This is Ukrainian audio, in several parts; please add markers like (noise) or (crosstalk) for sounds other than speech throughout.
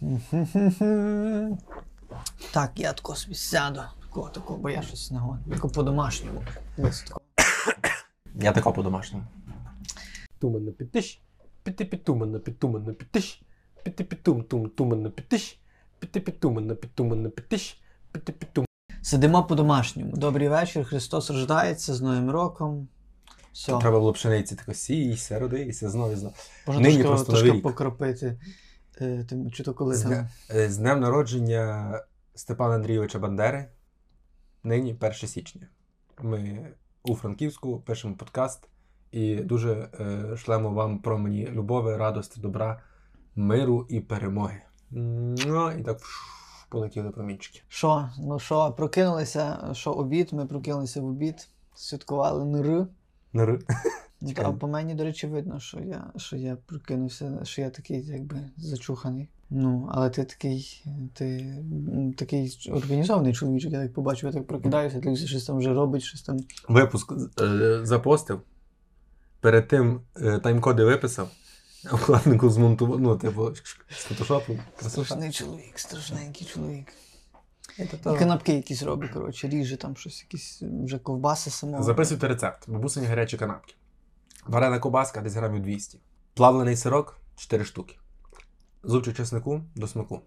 (laughs) Так, я тако собі сяду. Такого, такого, бо я щось не годен. Тако по-домашньому. Десь тако. (coughs) Я тако по-домашньому. Тумана підтиш, піти підтумана підтумана підтиш, піти підтум тум тумана підтиш, піти підтумана підтумана підтиш, піти підтум. Сидимо по-домашньому. Добрий вечір, Христос рождається з Новим роком. Все. Треба було пшениці тако сійся, родися, знову і знову. Можна нині трошки, просто трошки покропити. Е, чи то коли З, там. е, з днем народження Степана Андрійовича Бандери. Нині 1 січня. Ми у Франківську пишемо подкаст і дуже е, шлемо вам промені любові, радості, добра, миру і перемоги. Ну, і так фш, полетіли промінчики. Що? Ну що, прокинулися, що обід, ми прокинулися в обід, святкували НР. Нир. (laughs) А по мені, до речі, видно, що я, що я прокинувся, що я такий, якби, зачуханий. Ну, але ти такий, ти такий організований чоловічок, я так побачив, я так прокидаюся, дивлюся, щось там вже робить, щось там. Випуск е, запостив. Перед тим е, тайм-коди виписав. (laughs) Обкладнику змонтував, ну, типу, з фотошопу. Страшний чоловік, страшненький чоловік. І канапки якісь робить, коротше, ріже там щось, якісь вже ковбаси самого. Записуйте рецепт. Бабусині гарячі канапки. Варена кобаска десь грамів 200. Плавлений сирок 4 штуки. Зубчик чеснику до смаку.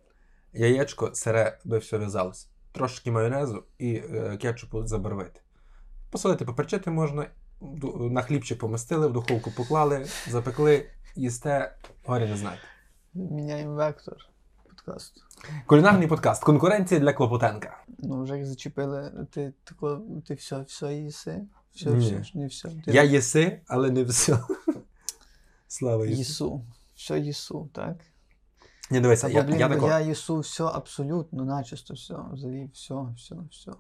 Яєчко, сире, би все в'язалось. Трошки майонезу і е, кетчупу забарвити. Посолити, поперчити можна. На хлібчик помастили, в духовку поклали, запекли, їсте, горі не знаєте. Міняємо вектор подкасту. Кулінарний подкаст. Конкуренція для Клопотенка. Ну, вже як зачепили, ти тако, ти все, все їси. Все, Ні. все, не все. Ти Я єси, але не все. (laughs) Слава Ісусу. їсу. Все їсу, так? Ні, дивися, Або, я, блін, я бо тако... я їсу все абсолютно, начисто все. Взагалі, все, все, все,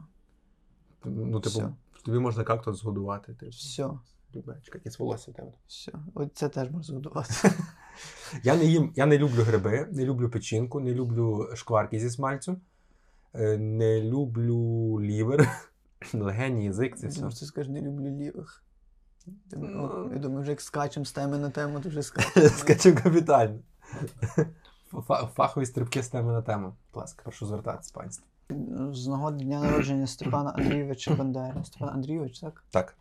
Ну, типу, Все. тобі можна кактус згодувати. Типу. все, Любечка, якесь волосся тебе. все. От це теж можна згодувати. (laughs) Я не їм, я не люблю гриби, не люблю печінку, не люблю шкварки зі смальцю, е, не люблю лівер, (laughs) легені, язик, це все. Ти скажеш, не люблю лівих. Ну. Я думаю, вже як скачем з теми на тему, то вже (laughs) скачем. Скачу капітально. Фахові стрибки з теми на тему. Будь ласка, прошу звертатися, панство. З нагоди дня народження Степана Андрійовича (coughs) Бандери. Степан Андрійович, так? Так.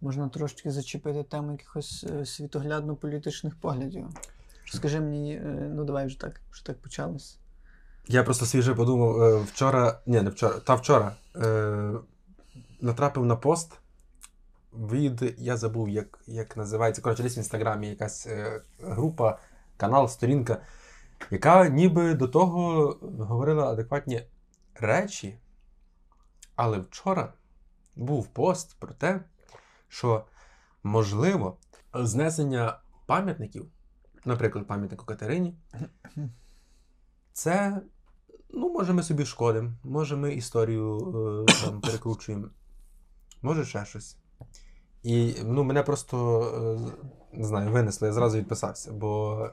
Можна трошки зачепити тему якихось е, світоглядно-політичних поглядів. Скажи мені, е, ну давай вже так, вже так почалось. Я просто свіже подумав, е, вчора, ні, не вчора, та вчора натрапив на пост. Від, я забув, як, як називається, коротше, десь в інстаграмі якась е, група, канал, сторінка, яка ніби до того говорила адекватні речі. Але вчора був пост про те, що можливо знесення пам'ятників, наприклад, пам'ятнику Катерині, це, ну, може, ми собі шкодимо, може, ми історію е, там, перекручуємо, може ще щось. І ну, мене просто е, не знаю, винесли, я зразу відписався, бо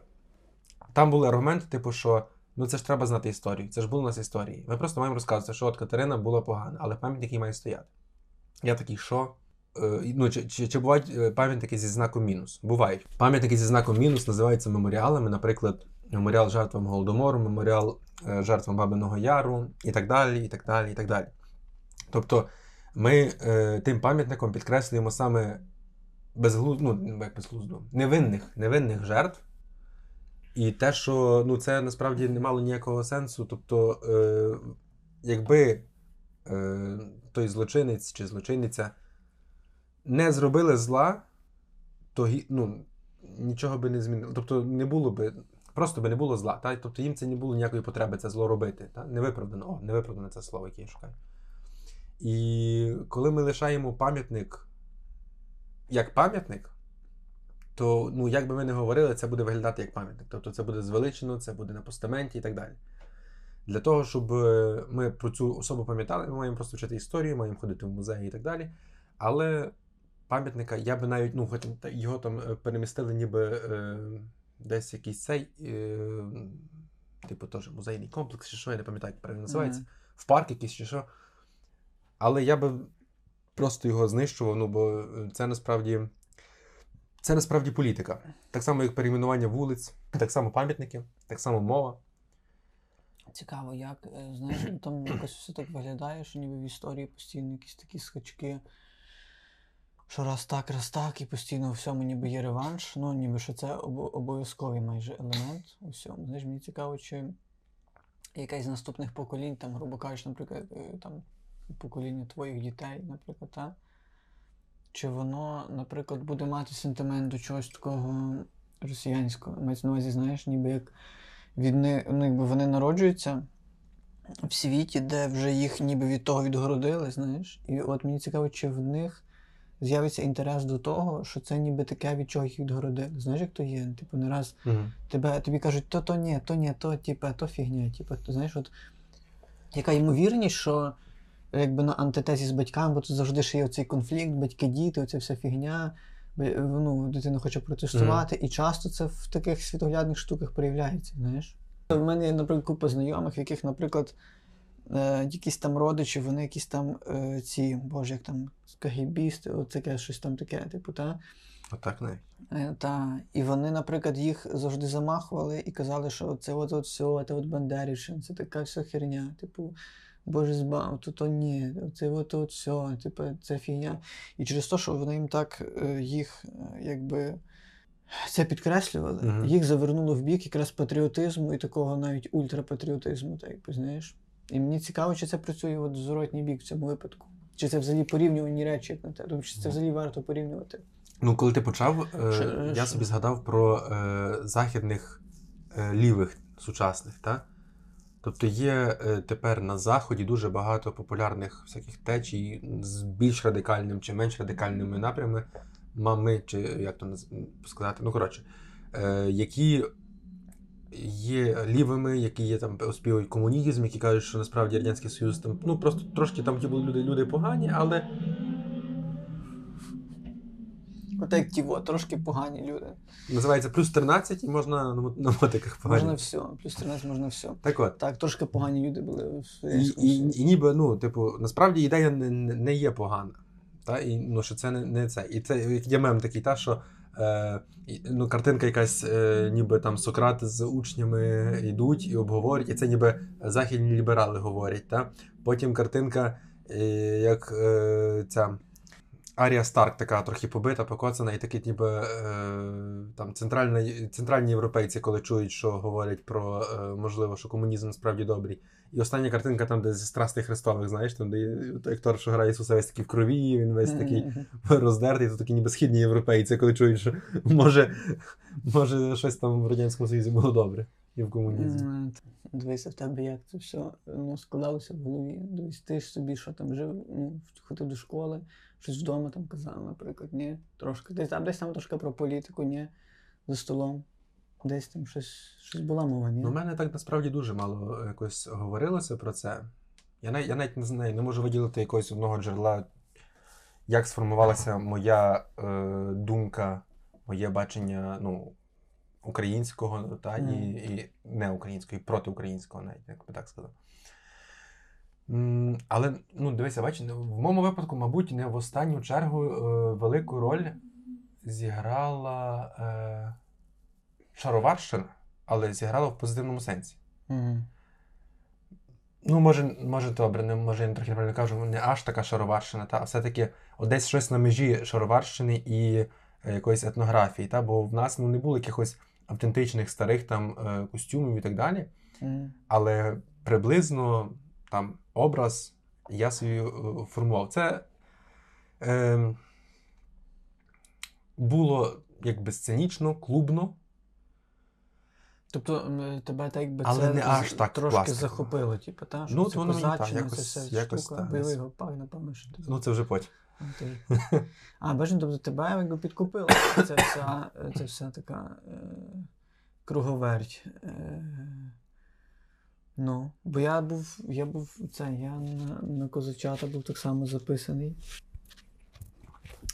там були аргументи, типу, що ну це ж треба знати історію, це ж було у нас історії. Ми просто маємо розказувати, що от Катерина була погана, але пам'ятник їй має стояти. Я такий, що? Е, ну, чи, чи, чи бувають е, пам'ятники зі знаком мінус? Бувають. Пам'ятники зі знаком мінус називаються меморіалами, наприклад, меморіал жертвам Голодомору, меморіал жертвам Бабиного Яру і так далі, і так далі, і так далі. Тобто ми е, тим пам'ятником підкреслюємо саме безглузду, ну, як безглузду, невинних, невинних жертв. І те, що ну, це насправді не мало ніякого сенсу. Тобто, е, якби е, той злочинець чи злочинниця не зробили зла, то ну, нічого би не змінило. Тобто не було би, просто би не було зла. Та? Тобто їм це не було ніякої потреби це зло робити. Та? Не виправдано, о, не виправдано це слово, яке я шукаю. І коли ми лишаємо пам'ятник як пам'ятник, то ну, як би ми не говорили, це буде виглядати як пам'ятник. Тобто це буде звеличено, це буде на постаменті і так далі. Для того, щоб е, ми про цю особу пам'ятали, ми маємо просто вчити історію, маємо ходити в музеї і так далі. Але пам'ятника, я би навіть, ну, хоч його там е, перемістили, ніби е, десь якийсь цей, е, типу, теж музейний комплекс, чи що, я не пам'ятаю, як правильно називається, Мгм. в парк якийсь чи що. Але я би просто його знищував, ну бо е, це насправді. Це насправді політика. Так само, як перейменування вулиць, так само пам'ятники, так само мова. Цікаво, як, е, знаєш, (clears throat) там якось все так виглядає, що ніби в історії постійно якісь такі скачки. Що раз так, раз так, і постійно у всьому ніби є реванш. Ну, ніби що це обо- обов'язковий майже елемент у всьому. Знаєш, мені цікаво, чи якесь з наступних поколінь, там, грубо кажучи, наприклад, е, там, покоління твоїх дітей, наприклад, та? чи воно, наприклад, буде мати сентимент до чогось такого росіянського. Мається на увазі, знаєш, ніби як від них, ну, якби вони народжуються в світі, де вже їх ніби від того відгородили, знаєш. І от мені цікаво, чи в них з'явиться інтерес до того, що це ніби таке, від чого їх відгородили. Знаєш, як то є? Типу, не раз Мгм. тебе, тобі кажуть, то то ні, то ні, то типа, то фігня. Типа, знаєш, от яка ймовірність, що якби на антитезі з батьками, бо тут завжди ще є оцей конфлікт, батьки-діти, оця вся фігня. Ну, дитина хоче протестувати, і часто це в таких світоглядних штуках проявляється, знаєш. У мене є, наприклад, купа знайомих, в яких, наприклад, е, якісь там родичі, вони якісь там е, ці, боже, як там кагібісти, таке щось там таке, типу, та. Отак навіть. Е, Та, і вони, наприклад, їх завжди замахували і казали, що це от от все, це от Бандерівщина, це така вся херня. Типу, Боже збав, то то ні, це от от все, типу, це фігня. І через те, що вони їм так е, їх е, якби це підкреслювали, Мгм. їх завернуло в бік якраз патріотизму і такого навіть ультрапатріотизму, так якби, знаєш. І мені цікаво, чи це працює от в зворотній бік в цьому випадку. Чи це взагалі порівнювані речі, як на те? Тобто, чи це взагалі варто порівнювати? Ну, коли ти почав, е, я собі згадав про е, західних е, лівих сучасних, та? Тобто є е, тепер на Заході дуже багато популярних всяких течій з більш радикальним чи менш радикальними напрямами, мами, чи як то сказати, ну коротше, е, які є лівими, які є там оспівують комунізм, які кажуть, що насправді Радянський Союз там, ну просто трошки там були люди, люди погані, але От як ті, от, трошки погані люди. називається плюс 13 і можна на, мотиках погані. Можна все, плюс 13 можна все. Так от. Так, трошки погані люди були І, і, і ніби, ну, типу, насправді ідея не не є погана. Та? І, ну, що це не, не це. І це є мем такий, та, що е, ну, картинка якась, е, ніби там Сократ з учнями йдуть і обговорюють, і це ніби західні ліберали говорять. Та? Потім картинка, е, як е, ця. Арія Старк така трохи побита, покоцана, і такі, ніби е, там центральна, центральні європейці, коли чують, що говорять про е, можливо, що комунізм справді добрий. І остання картинка там, де зі страстей Христових, знаєш, там, де той актор, що грає Ісуса, весь такий в крові, він весь такий роздертий, то такі ніби східні європейці, коли чують, що може, може щось там в Радянському Союзі було добре і в комунізмі. Дивися, в тебе як це все ну, складалося в голові. Дивись, ти ж собі що там жив, ну, ходив до школи, щось вдома там казав, наприклад, ні, трошки. Десь там, десь там трошки про політику, ні, за столом. Десь там щось, щось була мова, ні? Ну, у мене так насправді дуже мало якось говорилося про це. Я навіть, я навіть не знаю, не можу виділити якогось одного джерела, як сформувалася моя е, думка, моє бачення ну, українського та, і, і не українського, і протиукраїнського, навіть, як би так сказав. Але ну, дивися, бачиш, в моєму випадку, мабуть, не в останню чергу е, велику роль зіграла е, Шароварщина, але зіграла в позитивному сенсі. Мгм. Ну, може, може, добре, не може я трохи неправильно кажу, не аж така шароварщина, та, а все-таки от десь щось на межі шароварщини і е, якоїсь етнографії, та, бо в нас ну, не було якихось автентичних старих там е, костюмів і так далі. Мгм. Але приблизно там образ я собі е, формував. Це е, було якби сценічно, клубно. Тобто тебе так якби Але це не аж так трошки пластиково. захопило, типу, та? що Ну, це воно так, якось- це вся якось штука, бойовий десь. гопак, напевно, що ти. Ну, це вже потім. (laughs) А, бачиш, тобто тебе якби підкупило. Це вся, це вся така е, круговерть. Е, ну, бо я був, я був це, я на, на козачата був так само записаний.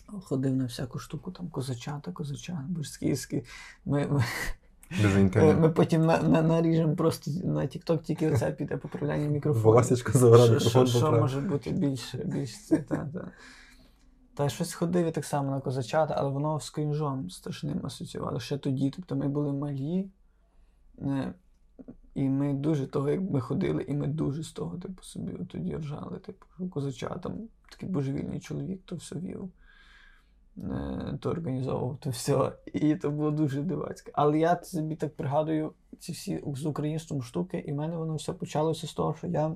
Ходив на всяку штуку, там козачата, козачата, божські. Ми, ми. Ми потім на, на, наріжемо просто на TikTok тільки оце піде поправляння мікрофону. Що- що, що може бути більш, більш це, та, та. Та щось ходив я так само на козачата, але воно з крінжом страшним асоціювало ще тоді. Тобто ми були малі. І ми дуже того, як ми ходили, і ми дуже з того, типу, собі тоді ржали. Типу, козача, там такий божевільний чоловік, то все вів, е, то організовував, то все. І це було дуже дивацьке. Але я собі так пригадую ці всі з українством штуки, і в мене воно все почалося з того, що я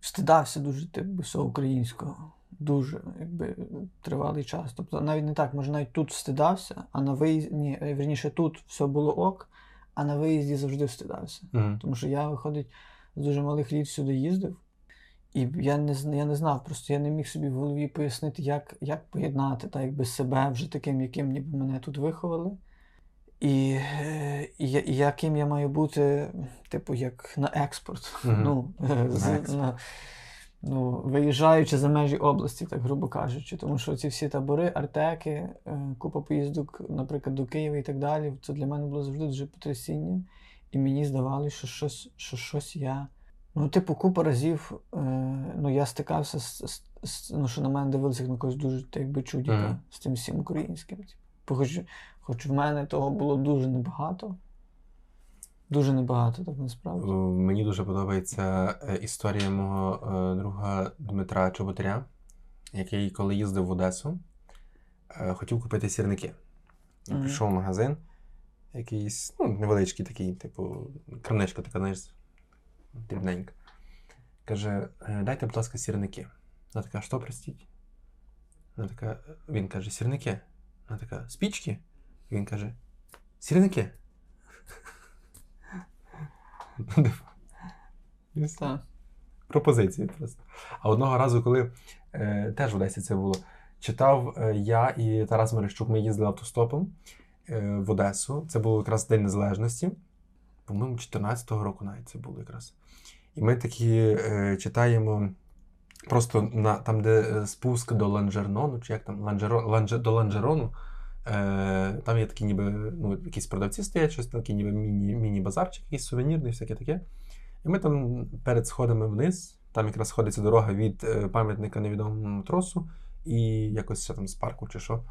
встидався дуже типу, всього українського. Дуже якби тривалий час. Тобто навіть не так, може навіть тут встидався, а на виїзді, ні, е, тут все було ок, а на виїзді завжди встидався. Мгм. Тому що я, виходить, з дуже малих літ сюди їздив, і я не, я не знав, просто я не міг собі в голові пояснити, як, як поєднати так, якби себе вже таким, яким ніби мене тут виховали. І, і, і яким я маю бути, типу, як на експорт. Мгм. Ну, На експорт. на- ну, виїжджаючи за межі області, так грубо кажучи. Тому що ці всі табори, артеки, е, купа поїздок, наприклад, до Києва і так далі, це для мене було завжди дуже потрясіння. І мені здавалося, що щось, що щось я. Ну, типу, купа разів е, ну, я стикався з, з, з ну, що на мене дивилися як на когось дуже так, якби чудіка Мгм. з тим всім українським. Типу. Хоч, хоч в мене того було дуже небагато. Дуже небагато, так насправді. Е, Мені дуже подобається е, історія мого е, друга Дмитра Чоботаря, який, коли їздив в Одесу, хотів купити сірники. Мгм. Прийшов в магазин, якийсь, ну, невеличкий такий, типу, крамничка така, знаєш, дрібненька. Каже: «Е, дайте, будь ласка, сірники. Вона така, що простіть? Вона така, він каже, сірники. Вона така, спічки? Він каже, сірники. Так. пропозиції просто. А одного разу, коли е, теж в Одесі це було, читав е, я і Тарас Мерещук, ми їздили автостопом е, в Одесу. Це був якраз День Незалежності. По-моєму, 14-го року навіть це було якраз. І ми такі е, читаємо просто на, там, де е, спуск до Ланжернону, чи як там Ланжеро, Ланже, до Ланжерону. Е, там є такі ніби ну, якісь продавці стоять, щось такі ніби міні, міні-базарчик, якийсь сувенірний, всяке таке. І ми там перед сходами вниз, там якраз сходиться дорога від е, пам'ятника невідомому тросу і якось там з парку чи що.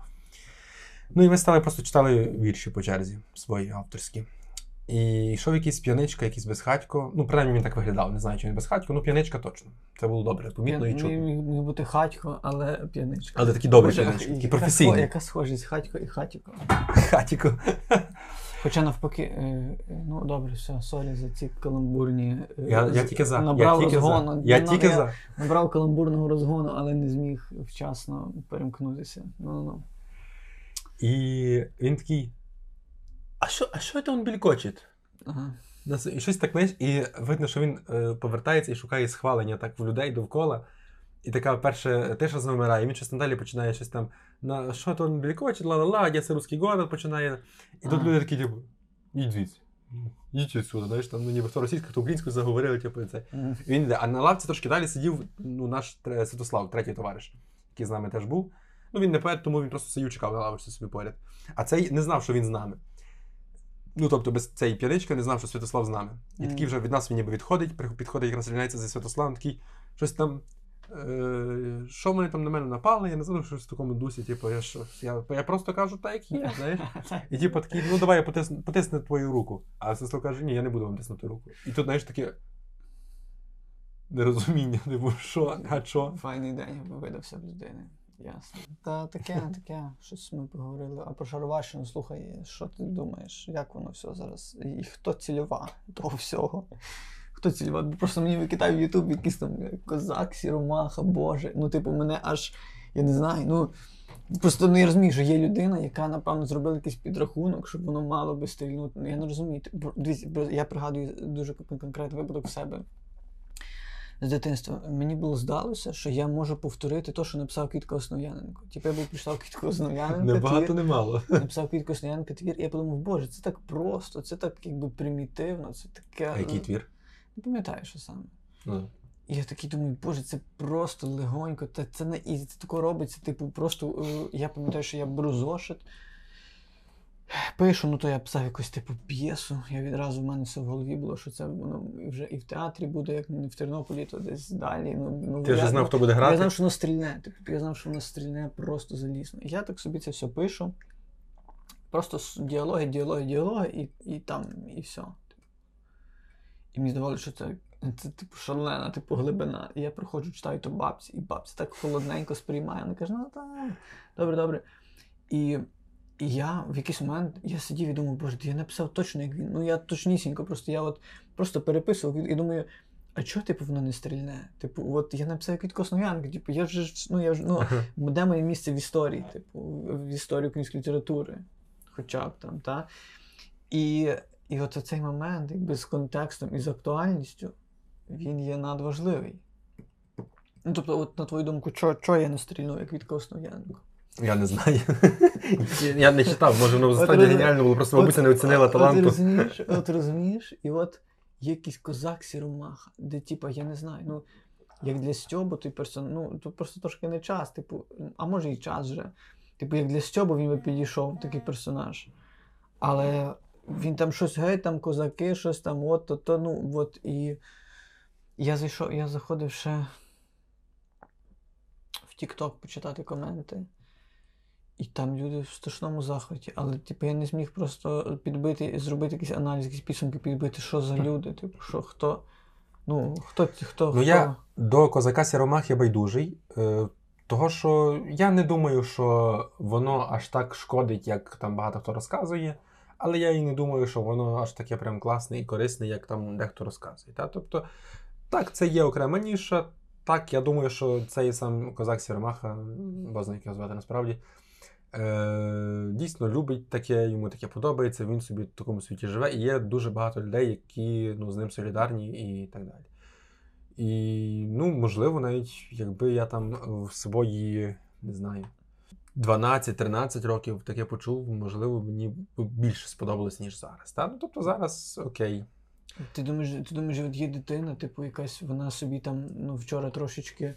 Ну і ми стали просто читали вірші по черзі свої авторські. І йшов якийсь п'яничка, якийсь безхатько. Ну, принаймні він так виглядав, не знаю, чи він безхатько, ну п'яничка точно. Це було добре, помітно і чутно. міг, міг бути хатько, але п'яничка. Але добрий Хоча- п'яничка, такий яка професійний. Яка схожість хатько і хатіко. Хатіко. Хоча навпаки, е, е, ну добре, все, sorry за ці каламбурні. е, Я, я тільки за. Набрав я тільки розгону. за. Я Ну, тільки я за. Набрав каламбурного розгону, але не зміг вчасно перемкнутися. Ну, ну. І він такий. А що, а що це він бількочить? Ага. І щось так знаєш, і видно, що він е, повертається і шукає схвалення так в людей довкола. І така перша тиша замирає, і він щось надалі починає щось там. На що то він бількочить, ла-ла-ла, де це русський город починає. І тут люди такі, типу, звідси. Ідіть відсюди, знаєш, там ну, ніби хто російською, хто українською заговорили, типу, це. Мгм. Він йде. А на лавці трошки далі сидів ну, наш Святослав, третій товариш, який з нами теж був. Ну, він не поет, тому він просто сидів, чекав на лавочці собі поряд. А цей не знав, що він з нами. Ну, тобто, без цей п'яничка не знав, що Святослав з нами. І такий вже від нас він ніби відходить, підходить, якраз рівняється зі Святославом, такий щось там. Е, що вони там на мене напали, я не знаю, щось в такому дусі, типу, я що, я, я просто кажу так, як є, знаєш. І типу такий, ну давай я потисну, потисну твою руку. А Святослав каже, ні, я не буду вам тиснути руку. І тут, знаєш, таке нерозуміння, типу, що, а що? Файний день видався в людини. Ясно. Та таке, (laughs) таке. Щось ми поговорили. А про Шароварщину, слухай, що ти думаєш, як воно все зараз? І хто цільова того всього? Хто цільова? Просто мені викидає в Ютуб якийсь там козак, сіромаха, Боже. Ну, типу, мене аж, я не знаю, ну. Просто не розумію, що є людина, яка, напевно, зробила якийсь підрахунок, щоб воно мало би стрільнути. Ну, я не розумію. Бо, Дивіться, я пригадую дуже конкретний випадок в себе з дитинства. Мені було здалося, що я можу повторити те, що написав Квітко Основ'яненко. Типу я був прочитав Квітко Основ'яненко. Не багато, твір, не мало. написав Квітко Основ'яненко твір, і я подумав, боже, це так просто, це так якби примітивно, це таке. А який твір? Не пам'ятаю, що саме. Ну, І я такий думаю, боже, це просто легонько, та це не easy, це тако робиться. Типу, просто е, я пам'ятаю, що я беру зошит. Пишу, ну то я писав якусь типу п'єсу. Я відразу в мене все в голові було, що це воно і вже і в театрі буде, як не в Тернополі, то десь далі. Ну, ну, Ти вже знав, ну, хто буде грати? Я знав, що воно стрільне. Типу, я знав, що воно стрільне просто залізно. Я так собі це все пишу. Просто діалоги, діалоги, діалоги, і, і там, і все. І мені здавалося, що це, це типу шалена, типу глибина. І я приходжу, читаю то бабці, і бабці так холодненько сприймає. Вона каже, ну так, добре, добре. І, і я в якийсь момент я сидів і думав, боже, я написав точно як він. Ну я точнісінько, просто я от просто переписував і думаю. А чого, типу, воно не стрільне? Типу, от я написав як від Косноянки, типу, я ж, ну, я ж, ну, де моє місце в історії, типу, в історії української літератури, хоча б там, та? І і от цей момент, якби з контекстом і з актуальністю, він є надважливий. Ну, тобто, от на твою думку, чого я не стрільну, як від Косноянко? Я не знаю. Я не читав, може воно в стадії геніально було, просто бабуся не оцінила таланту. От розумієш, от розумієш, і от є якийсь козак Сіромаха, де, типа, я не знаю, ну, як для Стьобу той персон, ну, то просто трошки не час, типу, а може і час вже. Типу, як для Стьобу він би підійшов, такий персонаж. Але він там щось геть, там козаки, щось там, от, то, то, ну, от, і я зайшов, я заходив ще в TikTok почитати коменти. І там люди в страшному захваті, але типу, я не зміг просто підбити, зробити якийсь аналіз, якісь підсумки, підбити, що за люди, типу, що хто. Ну, хто хто. Ну, хто? я до козака Сіромахи байдужий. Е, того, що я не думаю, що воно аж так шкодить, як там багато хто розказує. Але я і не думаю, що воно аж таке прям класне і корисне, як там дехто розказує. Та? Тобто, так, це є окрема ніша. Так, я думаю, що цей сам козак Сіромаха, бозна як його звати насправді. Е, Дійсно любить таке, йому таке подобається, він собі в такому світі живе. І є дуже багато людей, які ну, з ним солідарні і так далі. І, ну, можливо, навіть якби я там в свої, не знаю, 12-13 років таке почув, можливо, мені більше сподобалось, ніж зараз. Та? Ну, Тобто зараз окей. Ти думаєш, ти думаєш, от є дитина, типу, якась вона собі там ну, вчора трошечки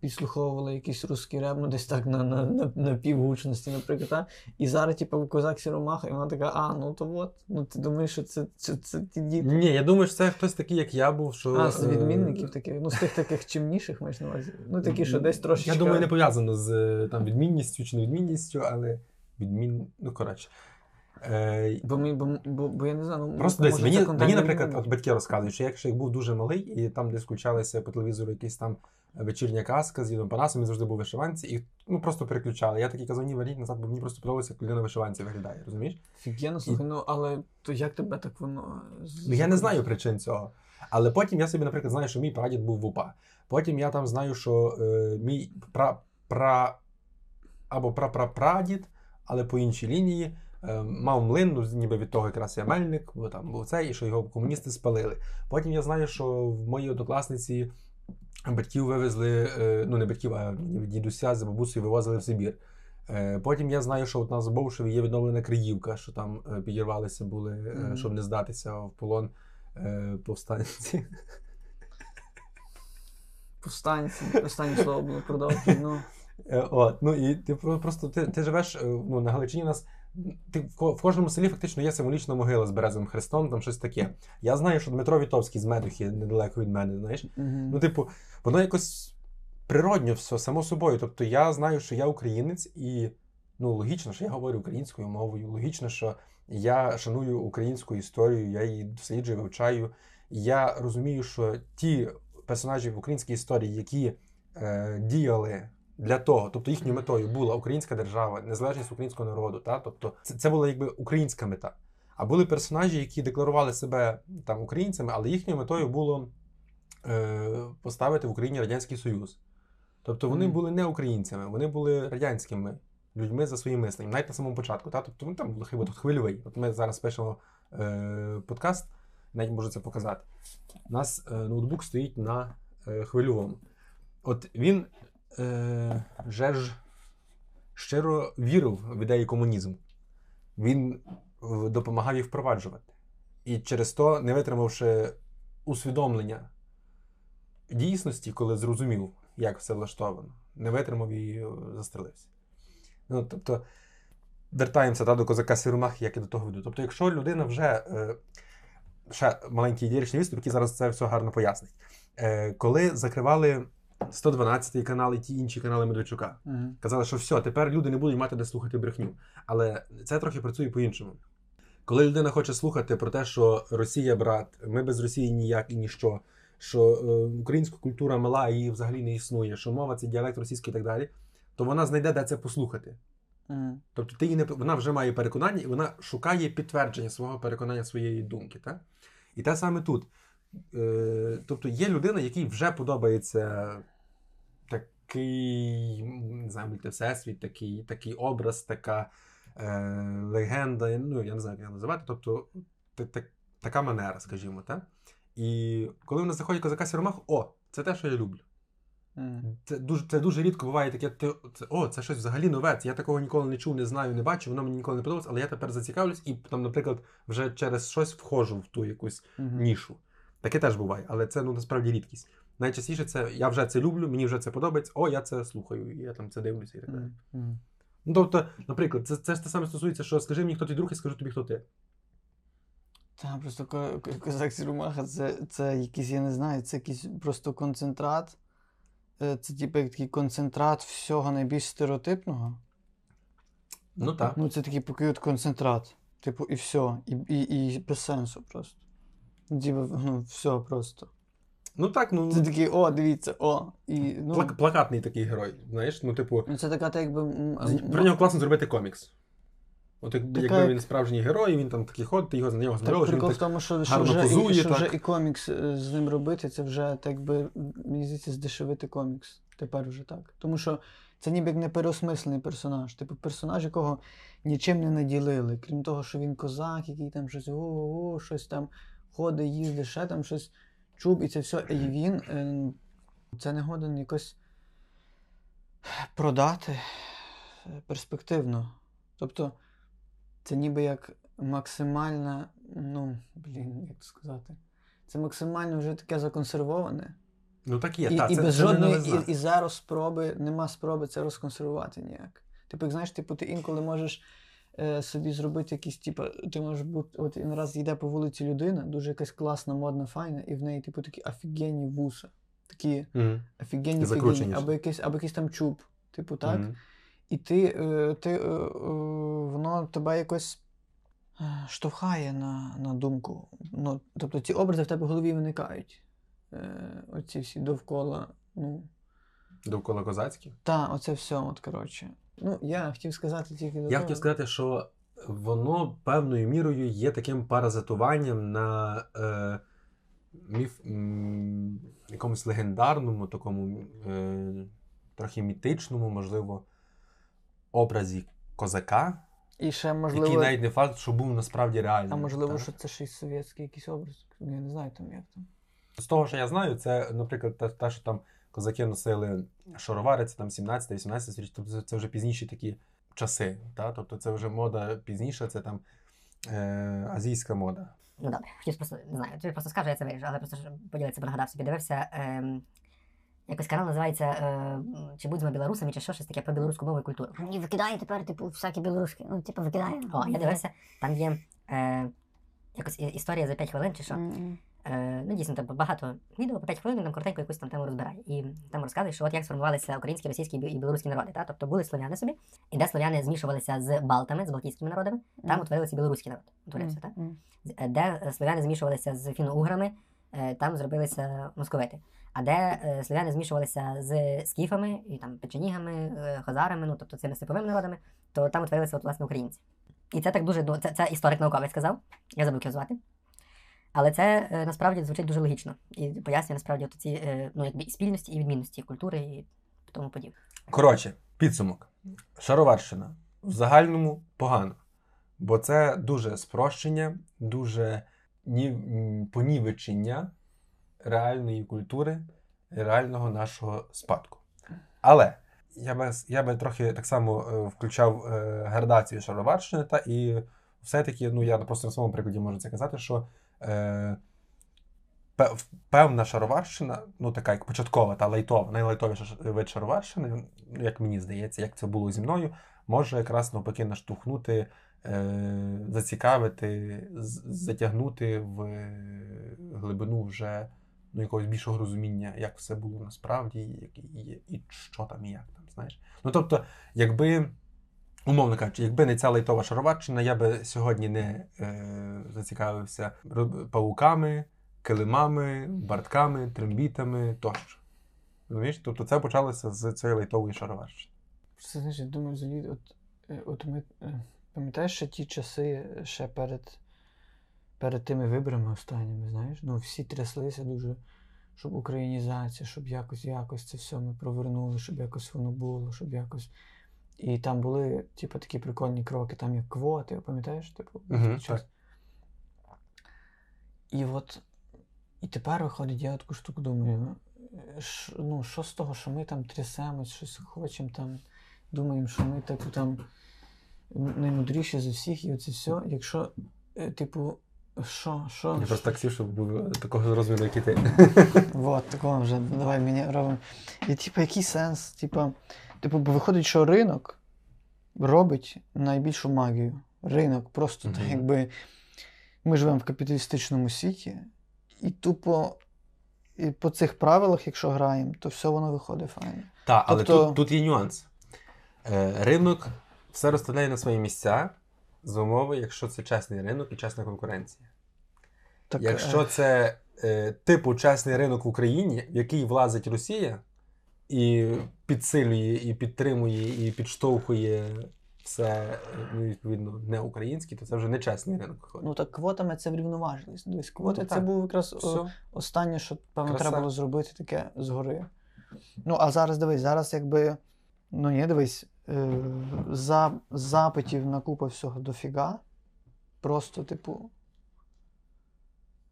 підслуховувала якийсь русський реп, ну десь так на на, на, на півгучності, наприклад. А? І зараз, типу, козак Сіромаха, і вона така, а, ну то от. Ну ти думаєш, що це це, це ті діти? Ні, я думаю, що це хтось такий, як я був. що... А, з відмінників таких, ну з тих таких чимніших маєш на увазі. Ну такі, що десь трошечки. Я думаю, не пов'язано з там відмінністю чи невідмінністю, але відмін. Ну, коротше. Е, бо, ми, бо, бо, бо я не знаю, ну, Просто десь мені, мені, наприклад, от батьки розказують, що якщо я був дуже малий, і там десь включалися по телевізору якісь там вечірня казка з дідом Панасом, він завжди був вишиванці, і ну просто переключали. Я такий казав, ні, верніть назад, бо мені просто подобалося, як людина вишиванці виглядає, розумієш? Фігенно, слухай, ну але то як тебе так воно. Ну я не знаю причин цього. Але потім я собі, наприклад, знаю, що мій прадід був в УПА. Потім я там знаю, що е, мій пра, пра або прапрапрадід, але по іншій лінії. Е, мав млин, ну, ніби від того якраз я мельник, бо там був цей, і що його комуністи спалили. Потім я знаю, що в моїй однокласниці батьків вивезли, е, ну не батьків, а дідуся з бабусею вивозили в Сибір. Е, потім я знаю, що от нас в Бовшеві є відновлена Криївка, що там підірвалися були, mm-hmm. щоб не здатися в полон повстанці. Повстанці, останнє слово було продовжує. Ну. От, ну і ти просто ти, ти живеш ну, на Галичині у нас ти в кожному селі фактично є символічна могила з березовим хрестом, там щось таке. Я знаю, що Дмитро Вітовський з Медухи недалеко від мене, знаєш. Mm-hmm. Ну, типу, воно якось природньо все, само собою. Тобто я знаю, що я українець, і ну, логічно, що я говорю українською мовою. Логічно, що я шаную українську історію, я її досліджую, вивчаю. І я розумію, що ті персонажі в українській історії, які е, діяли для того, тобто їхньою метою була українська держава, незалежність українського народу. Та? Тобто це, це була якби українська мета. А були персонажі, які декларували себе там українцями, але їхньою метою було е, поставити в Україні Радянський Союз. Тобто вони mm. були не українцями, вони були радянськими людьми за своїм мисленням, навіть на самому початку. Та? Тобто вони там були хіба тут хвильовий. От ми зараз пишемо е, подкаст, навіть можу це показати. У нас е, ноутбук стоїть на е, хвильовому. От він е, Жерж щиро вірив в ідеї комунізму. Він допомагав їх впроваджувати. І через то, не витримавши усвідомлення дійсності, коли зрозумів, як все влаштовано, не витримав і е, застрелився. Ну, Тобто, вертаємося та, до козака Сірумах, як і до того веду. Тобто, якщо людина вже. Е, ще маленький ідеєричний виступ, який зараз це все гарно пояснить. Е, Коли закривали 112 канал і ті інші канали Медведчука. Uh-huh. Казали, що все, тепер люди не будуть мати де слухати брехню. Але це трохи працює по-іншому. Коли людина хоче слухати про те, що Росія брат, ми без Росії ніяк і ніщо, що е, українська культура мала її взагалі не існує, що мова це діалект російський і так далі, то вона знайде, де це послухати. Мгм. Тобто ти її не, вона вже має переконання, і вона шукає підтвердження свого переконання своєї думки. Так? І те саме тут. Е, тобто є людина, якій вже подобається такий не знаю, мультивсесвіт, такий, такий образ, така е, легенда, ну я не знаю, як її називати. Тобто та- та- така манера, скажімо, так? І коли в нас заходить козака Сіромах, о, це те, що я люблю. Це дуже, це дуже рідко буває таке. Ти, це, о, це щось взагалі нове. Я такого ніколи не чув, не знаю, не бачив, воно мені ніколи не подобалось, але я тепер зацікавлюсь і там, наприклад, вже через щось входжу в ту якусь Мгм. нішу. Таке теж буває, але це ну насправді рідкість. Найчастіше це я вже це люблю, мені вже це подобається, о, я це слухаю, я там це дивлюся і так далі. Мгм. Ну тобто, наприклад, це, це ж те саме стосується, що скажи мені, хто твій друг, і скажу тобі, хто ти. Та просто ко- ко- козак Сірумаха це, це якийсь, я не знаю, це якийсь просто концентрат. Е, Це типу такий концентрат всього найбільш стереотипного. Ну так. Ну, це такий поки от концентрат. Типу, і все. І, і, і без сенсу просто. Типу, ну, все просто. Ну так, ну Це такий, о, дивіться, о. І, ну, плак- плакатний такий герой. Знаєш, ну, типу, ну, це така, так якби. про нього класно зробити комікс. От як, Така якби він справжній герой, він там такий ходить, ти його за нього Так, змальовуєш, він прикол в так тому, що, що, гарно вже, і, позує, що вже і комікс е, з ним робити, це вже так би, мені здається, здешевити комікс. Тепер вже так. Тому що це ніби як не переосмислений персонаж. Типу персонаж, якого нічим не наділили. Крім того, що він козак, який там щось о-о-о, щось там ходить, їздить, ще там щось чуб, і це все. І він е, це не годен якось продати перспективно. Тобто, це ніби як максимальна, ну, блін, як сказати. Це максимально вже таке законсервоване. Ну так є. І, та, і це, без це жодної, і, і зараз спроби, нема спроби це розконсервувати ніяк. Типу, як знаєш, типу, ти інколи можеш е, собі зробити якісь, типу, ти можеш бути, от він раз йде по вулиці людина, дуже якась класна, модна, файна, і в неї, типу, такі офігенні вуса. Такі Мгм. офігенні фігені, або якийсь, або якийсь там чуб. Типу, так. Мгм. І ти, е, ти е, воно тебе якось штовхає на, на думку. Ну, тобто ці образи в тебе в голові виникають. Е, оці всі довкола. Ну, Довкола козацьких. та, оце все, от, коротше. Ну, я хотів сказати тільки до Я того. хотів сказати, що воно певною мірою є таким паразитуванням на е, міф, м, якомусь легендарному, такому е, трохи мітичному, можливо, образі козака, І ще, який можливо, навіть не факт, що був насправді реальним. а можливо, так? що це ще й совєтський якийсь образ. Ну, Я не знаю там, як там. З того, що я знаю, це, наприклад, те, те, що там козаки носили шаровари, це там 17-18 сторіччя, тобто це, вже пізніші такі часи. Та? Тобто це вже мода пізніша, це там е, азійська мода. Ну добре, хотів просто не знаю, тобі просто скажу, я це виріжу, але просто поділитися, бо нагадав собі, дивився. Ем, якось канал називається е, Чи будьмо білорусами, чи що, щось таке про білоруську мову і культуру. І викидає тепер, типу, всякі білоруські. Ну, типу, викидає. О, я дивився, там є е, якось історія за 5 хвилин чи що. М, Е, ну, дійсно, там багато відео по 5 хвилин, він там коротенько якусь там тему розбирає. І там розказує, що от як сформувалися українські, російські і білоруські народи. Та? Тобто були слов'яни собі, і де слов'яни змішувалися з балтами, з балтійськими народами, там Мгм. утворилися білоруський народ. Утворився, м. З- е, де е, слов'яни змішувалися з фіно-уграми, там зробилися московити. А де слов'яни змішувалися з скіфами і там печенігами, хазарами, ну тобто цими степовими народами, то там утворилися от, власне українці. І це так дуже це, це історик науковець сказав. Я забув його звати. Але це е, насправді звучить дуже логічно і пояснює насправді от ці е, ну, якби, спільності і відмінності культури і тому подібне. Коротше, підсумок. Шароварщина в загальному погано. Бо це дуже спрощення, дуже ні, понівечення реальної культури, реального нашого спадку. Але я би, я би трохи так само е, включав градацію шароварщини, та і все-таки, ну я просто на своєму прикладі можу це казати, що е, певна шароварщина, ну така як початкова та лайтова, найлайтовіша вид шароварщини, як мені здається, як це було зі мною, може якраз навпаки наштовхнути, е, зацікавити, затягнути в глибину вже ну, якогось більшого розуміння, як все було насправді, і, і, і що там і як там, знаєш. Ну тобто, якби Умовно кажучи, якби не ця лайтова шароварщина, я би сьогодні не е, зацікавився павуками, килимами, бартками, трембітами тощо. Розумієш? Тобто це почалося з цієї лайтової шароварщини. Це знаєш, я думаю, взагалі, от, е, от ми е, пам'ятаєш ще ті часи ще перед, перед тими виборами останніми, знаєш? Ну, всі тряслися дуже, щоб українізація, щоб якось якось це все ми провернули, щоб якось воно було, щоб якось. І там були, типу, такі прикольні кроки, там як квоти, пам'ятаєш? Типу, той час. так. І от і тепер виходить, я таку штуку думаю, е, ш- ну, що з того, що ми там трясемось, щось хочемо там, думаємо, що ми типу там наймудріші за всіх, і оце все. Якщо, е, типу, що, що? Я просто так сів, щоб був такого розміру, як і ти. (laughs) Вот, такого вже давай мені робимо. І типу, який сенс? Типу, типу, бо виходить, що ринок робить найбільшу магію. Ринок просто так, якби ми живемо в капіталістичному світі, і тупо і по цих правилах, якщо граємо, то все воно виходить файно. Так, але Тобто- тут, тут є нюанс. Е, ринок все розставляє на свої місця за умови, якщо це чесний ринок і чесна конкуренція. Так, Якщо е, це е, типу чесний ринок в Україні, в який влазить Росія і підсилює, і підтримує, і підштовхує все е, ну, відповідно не українське, то це вже не чесний ринок ну так квотами це врівноважились. Дивись, квоти Ну, це так. був якраз о, Все. останнє, що певно Краса. треба було зробити таке згори. Ну, а зараз дивись, зараз якби. Ну ні, дивись, е, за, запитів на купу всього дофіга. Просто, типу,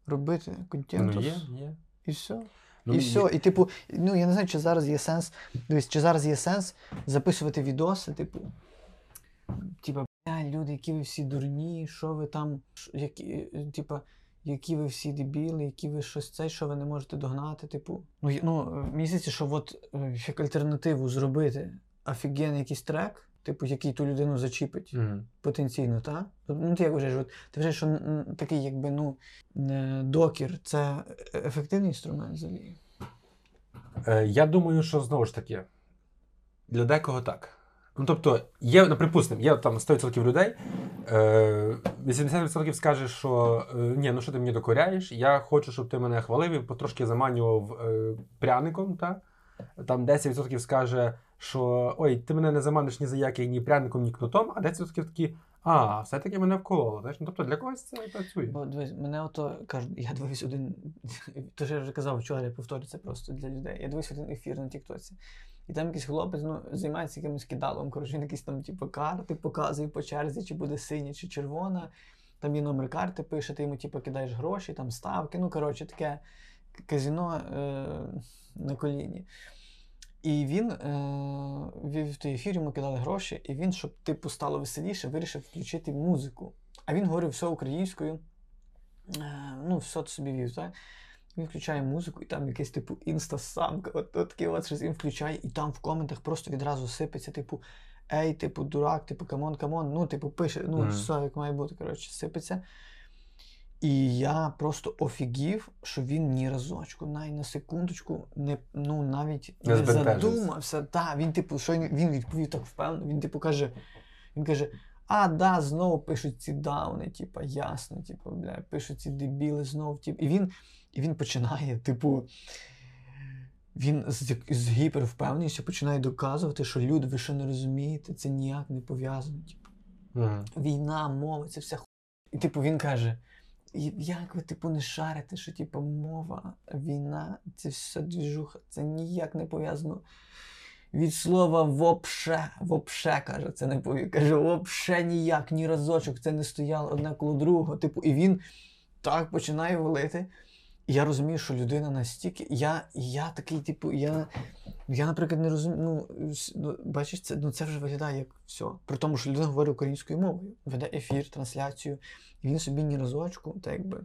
робити контент. Ну, є, є. І все. Ну, і все. І, типу, ну я не знаю, чи зараз є сенс. Дивись, чи зараз є сенс записувати відоси, типу. Типа, бля, люди, які ви всі дурні, що ви там, які, е, типа, які ви всі дебіли, які ви щось це, що ви не можете догнати. Типу. Ну, ну здається, що от е, як альтернативу зробити офігенний якийсь трек, типу, який ту людину зачіпить Мгм. потенційно, так? Ну, ти як вважаєш, от, ти вважаєш, що такий, якби, ну, е, докір це ефективний інструмент взагалі? Е, я думаю, що знову ж таки, для декого так. Ну, тобто, є, ну, припустимо, є там 100% людей, е, 80% скаже, що е, ні, ну що ти мені докоряєш, я хочу, щоб ти мене хвалив і потрошки заманював е, пряником. Та? Там 10% скаже, що ой, ти мене не заманиш ні за який, ні пряником, ні кнутом, а 10% такі, а, все-таки мене вкололо. Знаєш? Ну, тобто для когось це працює. Бо дивись, мене ото кажуть, я дивись один, (laughs) то що я вже казав вчора, я повторю це просто для людей. Я дивись один ефір на Тіктоці. І там якийсь хлопець ну, займається якимось кидалом. Коротше, він якісь там, типу, карти показує по черзі, чи буде синя, чи червона. Там є номер карти, пише, ти йому типу, кидаєш гроші, там ставки. Ну, коротше, таке казіно е- на коліні. І він е- вів той ефір, йому кидали гроші, і він, щоб типу стало веселіше, вирішив включити музику. А він говорив все українською. Е, ну, все собі вів, так? Він включає музику, і там якийсь типу інстасамка, от, от таке от щось він включає, і там в коментах просто відразу сипеться, типу, ей, типу, дурак, типу, come on, come on. Ну, типу, пише, ну, Мгм. все як має бути, коротше, сипеться. І я просто офігів, що він ні разочку, навіть на секундочку, не, ну, навіть Не не, задумався. Та, він, типу, що він, він відповів так впевнено. Він, типу, каже, він каже: а, да, знову пишуть ці дауни, типу, ясно, типу, бля, пишуть ці дебіли знову. Типу. І він, і він починає, типу. Він з, з гіпервпевненістю починає доказувати, що люди, ви що не розумієте, це ніяк не пов'язано. Типу, Мгм. війна, мова, це вся ху... І типу він каже: «І як ви, типу, не шарите, що типу, мова, війна, це все двіжуха, це ніяк не пов'язано. Від слова вопше, вопше, каже, це не пові. Каже, вопше ніяк, ні разочок, це не стояло одне коло другого. Типу, і він так починає валити. І я розумію, що людина настільки. Я, я такий, типу, я, я наприклад, не розумію. Ну, ну, бачиш, це, ну, це вже виглядає як все. При тому, що людина говорить українською мовою, веде ефір, трансляцію, і він собі ні разочку, так якби.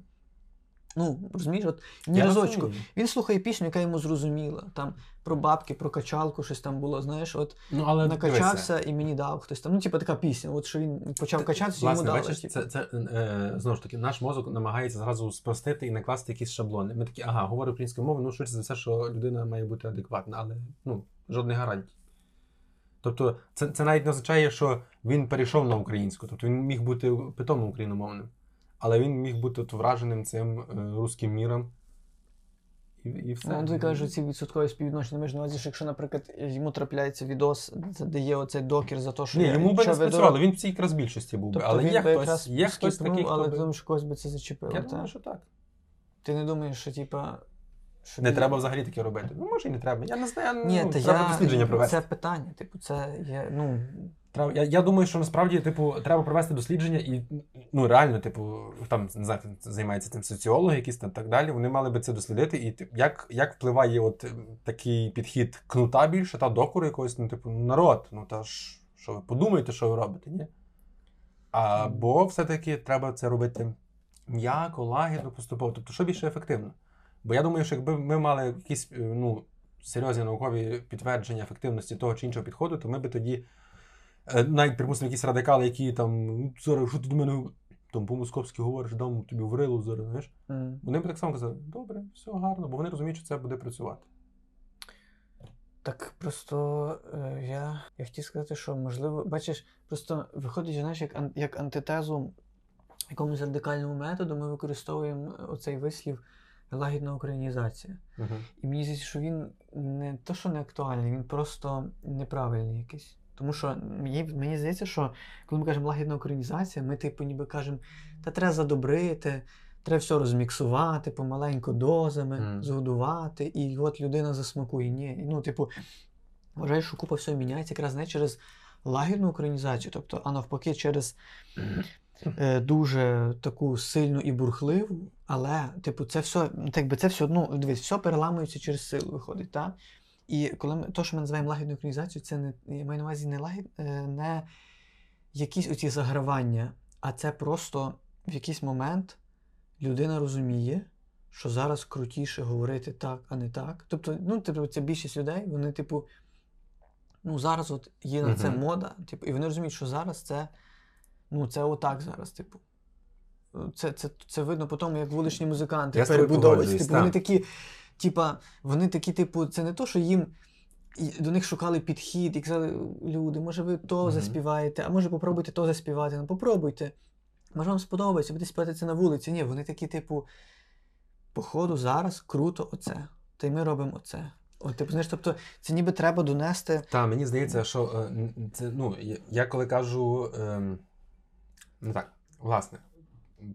Ну, розумієш, от ні Я разочку. розумію. Він слухає пісню, яка йому зрозуміла. Там про бабки, про качалку, щось там було, знаєш, от Ну, але накачався і мені дав хтось там. Ну, типу така пісня. От що він почав качатися, Власне, йому дали. бачиш, типу. це, це е, знову ж таки, наш мозок намагається зразу спростити і накласти якісь шаблони. Ми такі, ага, говорю українською мовою, ну швидше за все, що людина має бути адекватна, але ну, жодних гарантій. Тобто, це, це навіть не означає, що він перейшов на українську. Тобто він міг бути питомно україномовним, але він міг бути от враженим цим е, руським міром. І, і все. Ну, ти кажеш, ці відсоткові співвідношення між увазі, що якщо, наприклад, йому трапляється відос, де є оцей докір за те, що Ні, йому би не спрацювало, він в цій якраз більшості був би. Тобто але він є би хтось, якраз є хтось такий, хто але би... тому що когось би це зачепило. Я думаю, що так. Ти не думаєш, що типа. Що Не він- треба взагалі таке робити. Ну, може, і не треба. Я не знаю. Ні, ну, треба я... дослідження провести. Це питання. Типу, це є, ну. Треба- Я, я думаю, що насправді, типу, треба провести дослідження і ну реально, типу, там не знаю, займаються тим соціологи, якісь там так далі. Вони мали би це дослідити. І тип, як, як впливає от такий підхід кнута більше та докору якогось, ну, типу, народ. Ну та ж, що ви подумаєте, що ви робите, ні? Або все-таки треба це робити м'яко, лагідно, поступово. Тобто, що більше ефективно. Бо я думаю, що якби ми мали якісь е, ну, серйозні наукові підтвердження ефективності того чи іншого підходу, то ми би тоді Е, навіть, припустимо, якісь радикали, які там, «Ну, зараз, що ти до мене там по-московськи говориш, дам тобі в рилу зараз, знаєш. м. Вони б так само казали, добре, все гарно, бо вони розуміють, що це буде працювати. Так просто е, я, я хотів сказати, що можливо, бачиш, просто виходить, знаєш, як, як антитезу якомусь радикальному методу ми використовуємо оцей вислів лагідна українізація. Угу. І мені здається, що він не то, що не актуальний, він просто неправильний якийсь. Тому що мені, мені здається, що коли ми кажемо лагідна українізація, ми типу ніби кажемо, та треба задобрити, треба все розміксувати помаленьку дозами, Мгм. згодувати, і от людина засмакує. Ні, ну, типу, вважаю, що купа всього міняється якраз не через лагідну українізацію, тобто, а навпаки, через дуже таку сильну і бурхливу, але, типу, це все, ну, так би це все одно, дивись, все переламується через силу, виходить, так? І коли ми, то, що ми називаємо лагідною українізацією, це не, я маю на увазі не лагід, е, не якісь оці загравання, а це просто в якийсь момент людина розуміє, що зараз крутіше говорити так, а не так. Тобто, ну, типу, це більшість людей, вони, типу, ну, зараз от є на це мода, типу, і вони розуміють, що зараз це, ну, це отак зараз, типу. Це, це, це видно по тому, як вуличні музиканти Я перебудовуються. Типу, вони такі, типа, вони такі, типу, це не то, що їм і до них шукали підхід і казали, люди, може ви то Мгм. заспіваєте, а може попробуйте то заспівати. Ну попробуйте. Може вам сподобається, будете співати це на вулиці. Ні, вони такі, типу, походу, зараз круто оце. Та й ми робимо оце. От, типу, знаєш, тобто, це ніби треба донести. Та, мені здається, що е, це, ну, я- я коли кажу, ем, ну так, власне,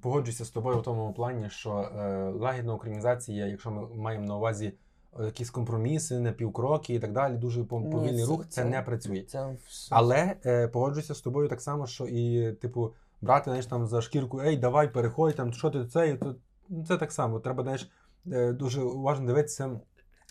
погоджуюся з тобою в тому плані, що е, лагідна українізація, якщо ми маємо на увазі е, якісь компроміси, напівкроки і так далі, дуже пов- Ні, повільний це- рух, це, це- не працює. Це Але е, погоджуюся з тобою так само, що і, типу, брати знаєш, там за шкірку, ей, давай, переходь, там, що ти це, і то, ну, це так само. Треба знаєш, е, дуже уважно дивитися,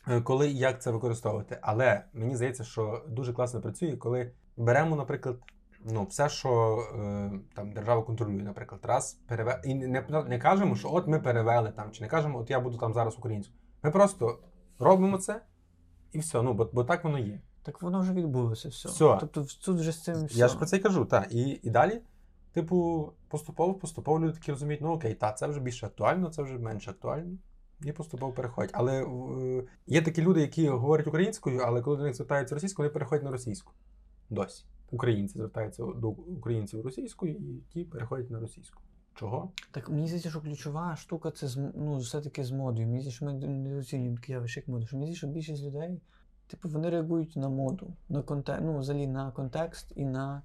е, коли і як це використовувати. Але мені здається, що дуже класно працює, коли беремо, наприклад, ну, все, що е, там держава контролює, наприклад, раз переве... І не, не кажемо, що от ми перевели там, чи не кажемо, от я буду там зараз українською. Ми просто робимо це і все. Ну, бо, бо так воно є. Так воно вже відбулося все. Все. Тобто тут вже з цим все. Я ж про це й кажу, так. І, і далі, типу, поступово, поступово люди такі розуміють, ну окей, та, це вже більше актуально, це вже менш актуально. І поступово переходять. Але е, є такі люди, які говорять українською, але коли до них звертаються російською, вони переходять на російську. Досі. Українці звертаються до українців російською, і ті переходять на російську. Чого? Так мені здається, що ключова штука це ну, все-таки з модою. Мені здається, що ми не оцінюємо таке явище, як моду. Що мені здається, що більшість людей, типу, вони реагують на моду, на контекст, ну, взагалі на контекст і на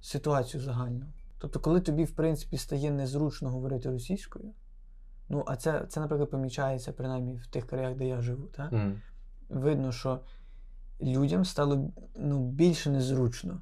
ситуацію загальну. Тобто, коли тобі, в принципі, стає незручно говорити російською, ну, а це, це наприклад, помічається принаймні в тих краях, де я живу, так? Mm. видно, що людям стало ну, більше незручно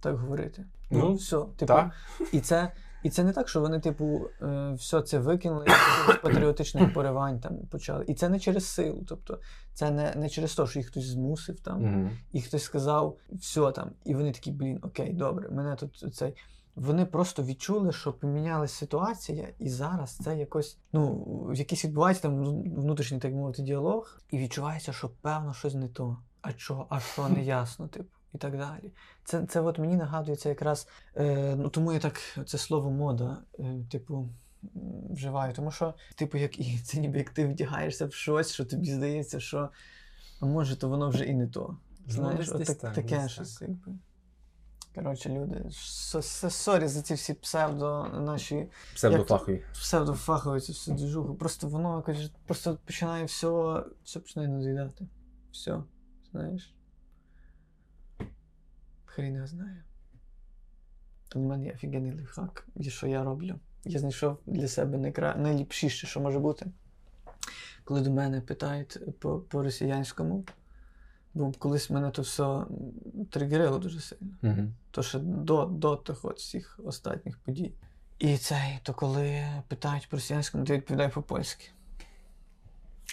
так говорити. Ну, все, типу, так. і це. І це не так, що вони, типу, е, все це викинули з патріотичних поривань там почали. І це не через силу. Тобто, це не, не через те, що їх хтось змусив там, Mm. і хтось сказав все там. І вони такі, блін, окей, добре, мене тут цей. Вони просто відчули, що помінялася ситуація, і зараз це якось, ну, в якийсь відбувається там внутрішній, так мовити, діалог, і відчувається, що певно щось не то. А що, а що не ясно, типу, і так далі. Це, це от мені нагадується якраз, е, ну тому я так це слово мода, е, типу, вживаю. Тому що, типу, як і це ніби як ти вдягаєшся в щось, що тобі здається, що а може, то воно вже і не то. Знаєш, десь- от так- так, таке щось, так. якби. Коротше, люди, so- so- sorry за ці всі псевдо наші Псевдофахові. псевдофахові ці всі движухи. Просто воно каже, просто починає все, все починає надоїдати. Все, знаєш. Хрін його знає. У мене є офігенний лайфхак, і що я роблю. Я знайшов для себе найкра... найліпшіше, що може бути. Коли до мене питають по, по росіянському, бо колись мене то все тригерило дуже сильно. Угу. То ще до, до тих от всіх останніх подій. І цей, то коли питають по росіянському, то я відповідаю по-польськи.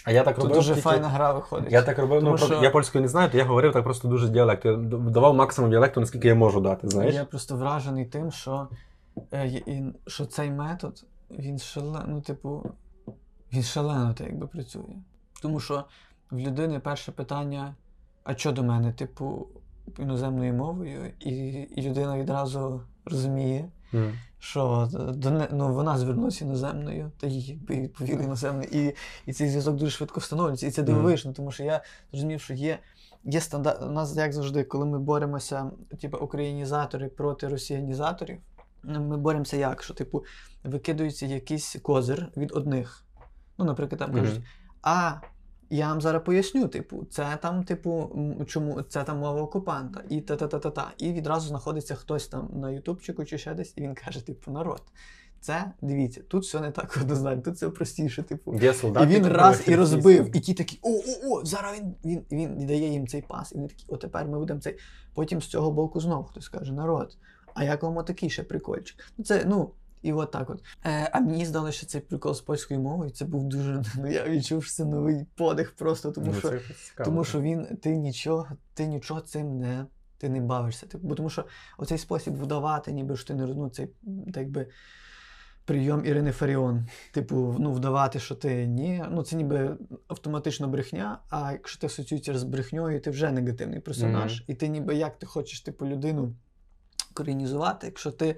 А я так робив. дуже тільки- файна гра виходить. Я так робив, Тому ну, що- я польською не знаю, то я говорив так просто дуже діалект. Я давав максимум діалекту, наскільки я можу дати, знаєш? Я просто вражений тим, що, е, що цей метод, він шалено, ну, типу, він шалено так якби працює. Тому що в людини перше питання: а що до мене, типу, іноземною мовою, і, і людина відразу розуміє, Що до не, ну, вона звернулася іноземною, та їй відповіли іноземною. І, і цей зв'язок дуже швидко встановлюється. І це дивовижно, тому що я зрозумів, що є, є стандарт. У нас, як завжди, коли ми боремося, типу, українізатори проти росіянізаторів, ми боремося як? Що, типу, викидується якийсь козир від одних. Ну, наприклад, там кажуть, а. Я вам зараз поясню, типу, це там, типу, чому це там мова окупанта, і та-та-та-та-та. І відразу знаходиться хтось там на Ютубчику чи ще десь, і він каже, типу, народ. Це дивіться, тут все не так однозначно, тут все простіше, типу. Є солдати, І він раз і розбив, і ті такі, о, о, о, зараз він, він, він дає їм цей пас. І вони такі, о, тепер ми будемо цей. Потім з цього боку знову хтось каже, народ, а як вам отакий ще прикольчик? Ну, це, ну, і от так от. Е, а мені здалося, що цей прикол з польською мовою, це був дуже, (laughs) ну я відчув, що це новий подих просто, тому Ну, що цікаво. тому що він, ти нічого, ти нічого цим не, ти не бавишся. Типу, бо тому що оцей спосіб вдавати, ніби що ти не ну, цей так би, прийом Ірини Фаріон. Типу, ну, вдавати, що ти ні. Ну, це ніби автоматично брехня, а якщо ти асоціюєшся з брехньою, ти вже негативний персонаж. Мгм. І ти ніби як ти хочеш типу, людину коренізувати, якщо ти.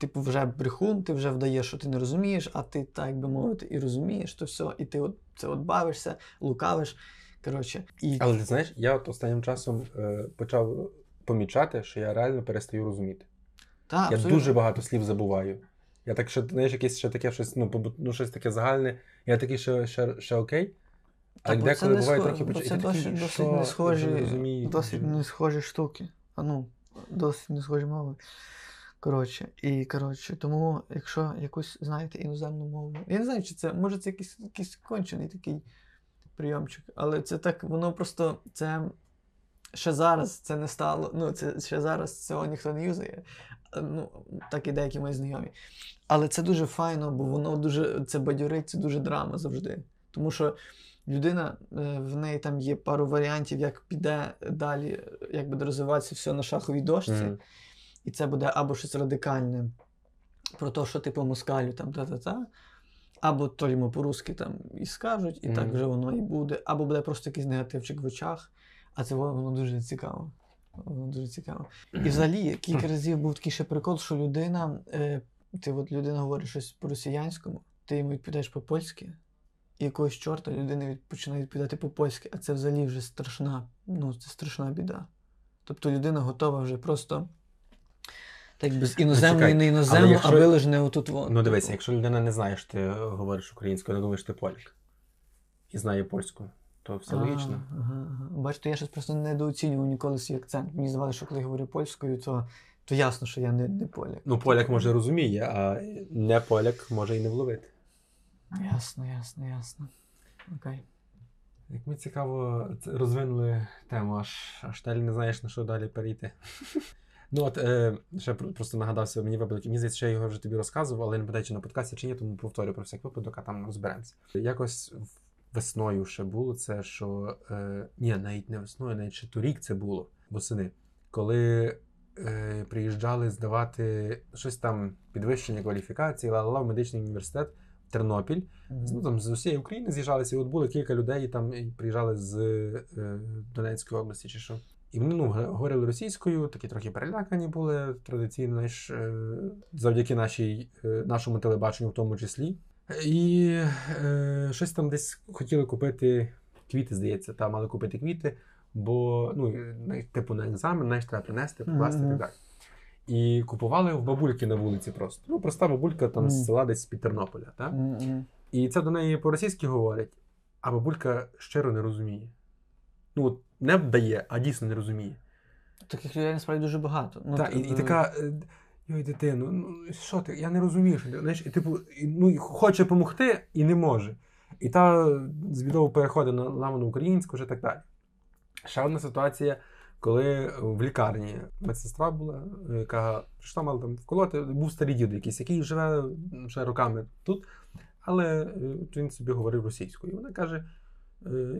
Типу, вже брехун, ти вже вдаєш, що ти не розумієш, а ти, так би мовити, і розумієш, то все, і ти от це от бавишся, лукавиш. Коротше, і Але ти знаєш, я от останнім часом е, почав помічати, що я реально перестаю розуміти. та, Я абсолютно. дуже багато слів забуваю. Я так ще, знаєш, якесь ще таке щось, ну, ну, щось таке загальне, я такий ще, ще, ще окей. А бо деколи буває схо- трохи Це ти такий, досить, досить що? не схожі, досить не схожі штуки. А ну, досить не схожі мови. Коротше, і коротше, тому, якщо якусь знаєте іноземну мову, я не знаю, чи це, може, це якийсь, якийсь кончений такий прийомчик, але це так, воно просто це ще зараз це не стало. Ну, це ще зараз цього ніхто не юзає. Ну, так і деякі мої знайомі. Але це дуже файно, бо воно дуже це бадьорить, це дуже драма завжди. Тому що людина, е, в неї там є пару варіантів, як піде далі, як буде розвиватися все на шаховій дошці. Мгм. І це буде або щось радикальне про те, що типу москалю там та-та-та. Або то йому по-русски там і скажуть, і так вже воно і буде. Або буде просто якийсь негативчик в очах, а це воно воно дуже цікаво. Воно дуже цікаво. І взагалі кілька разів був такий ще прикол, що людина, е, ти от людина говорить щось по-росіянському, ти йому відповідаєш по-польськи, і якогось чорта людина від- починає відповідати по-польськи, а це взагалі вже страшна, ну, це страшна біда. Тобто людина готова вже просто. Так би з іноземної чекай, на іноземну, якщо- аби лиш не отут вон. Ну дивися, якщо людина не знає, що ти говориш українською, не думаєш, ти поляк. І знає польську, то все логічно. Ага, ага. Бачите, я щось просто недооцінював ніколи свій акцент. Мені здавалося, що коли я говорю польською, то, то ясно, що я не, не поляк. Ну, поляк може розуміє, а не поляк може і не вловити. Ясно, ясно, ясно. Окей. Як ми цікаво розвинули тему, аж, аж далі не знаєш, на що далі перейти. Ну от е, ще про- просто нагадався мені випадок, мені здається, що я його вже тобі розказував, але не пам'ятаю, чи на подкасті чи ні, тому повторю про всяк випадок, а там розберемося. Якось весною ще було це, що е, ні, навіть не весною, навіть ще торік це було восени, коли е, приїжджали здавати щось там підвищення кваліфікації, ла-ла-ла в медичний університет Тернопіль. Ну, там з усієї України з'їжджалися, і от було кілька людей, там і приїжджали з е, Донецької області чи що. І вони ну, говорили російською, такі трохи перелякані були традиційно, знаєш, е, завдяки нашій, е, нашому телебаченню в тому числі. І е, щось там десь хотіли купити квіти, здається, там мали купити квіти бо ну, типу на екзамен, знаєш, треба принести, покласти і так далі. І купували в бабульки на вулиці просто. Ну, проста бабулька там Мгм. з села десь з-під Тернополя. Так? М-м. І це до неї по-російськи говорять, а бабулька щиро не розуміє. Ну, от не вдає, а дійсно не розуміє. Таких людей насправді дуже багато. Ну, Так, і, і е, така. е, Йой, дитину, ну що ти? Я не розумію, що ти. Знаєш, і типу, і, ну, хоче допомогти і не може. І та з переходить на ламану українську вже так далі. Ще одна ситуація, коли в лікарні медсестра була, яка прийшла, мала там вколоти, був старий дід якийсь, який живе вже роками тут, але е, він собі говорив російською. І вона каже: е,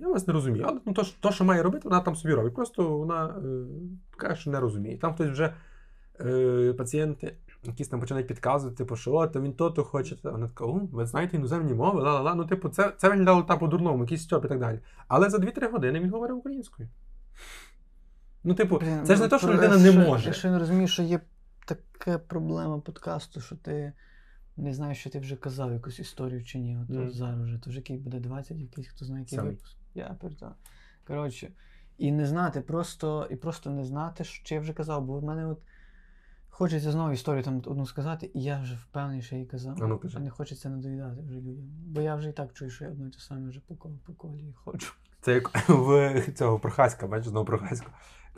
Я вас не розумію, але ну, то, що- то, що має робити, вона там собі робить. Просто вона е, каже, що не розуміє. Там хтось вже е, пацієнти якісь там починають підказувати, типу, що о, то він то-то хоче. Вона така, о, ви знаєте іноземні мови, ла-ла-ла. Ну, типу, це, це виглядало там по-дурному, якийсь стьоп і так далі. Але за 2-3 години він говорив українською. Ну, типу, це ж не ну, те, що людина не може. Я ще не розумію, що є така проблема подкасту, що ти не знаєш, що ти вже казав якусь історію чи ні. От, от зараз вже, то вже який буде 20, якийсь, хто знає, який Сьомий. випуск. Я передав. Коротше, і не знати, просто, і просто не знати, що чи я вже казав, бо в мене от хочеться знову історію там одну сказати, і я вже впевнений, що я її казав. А ну, кажи. Не хочеться надоїдати вже людям. Бо я вже і так чую, що я одно і те саме вже по колі, по колі хочу. Це як (laughs) в цього Прохаська, бачиш, знову Прохаська.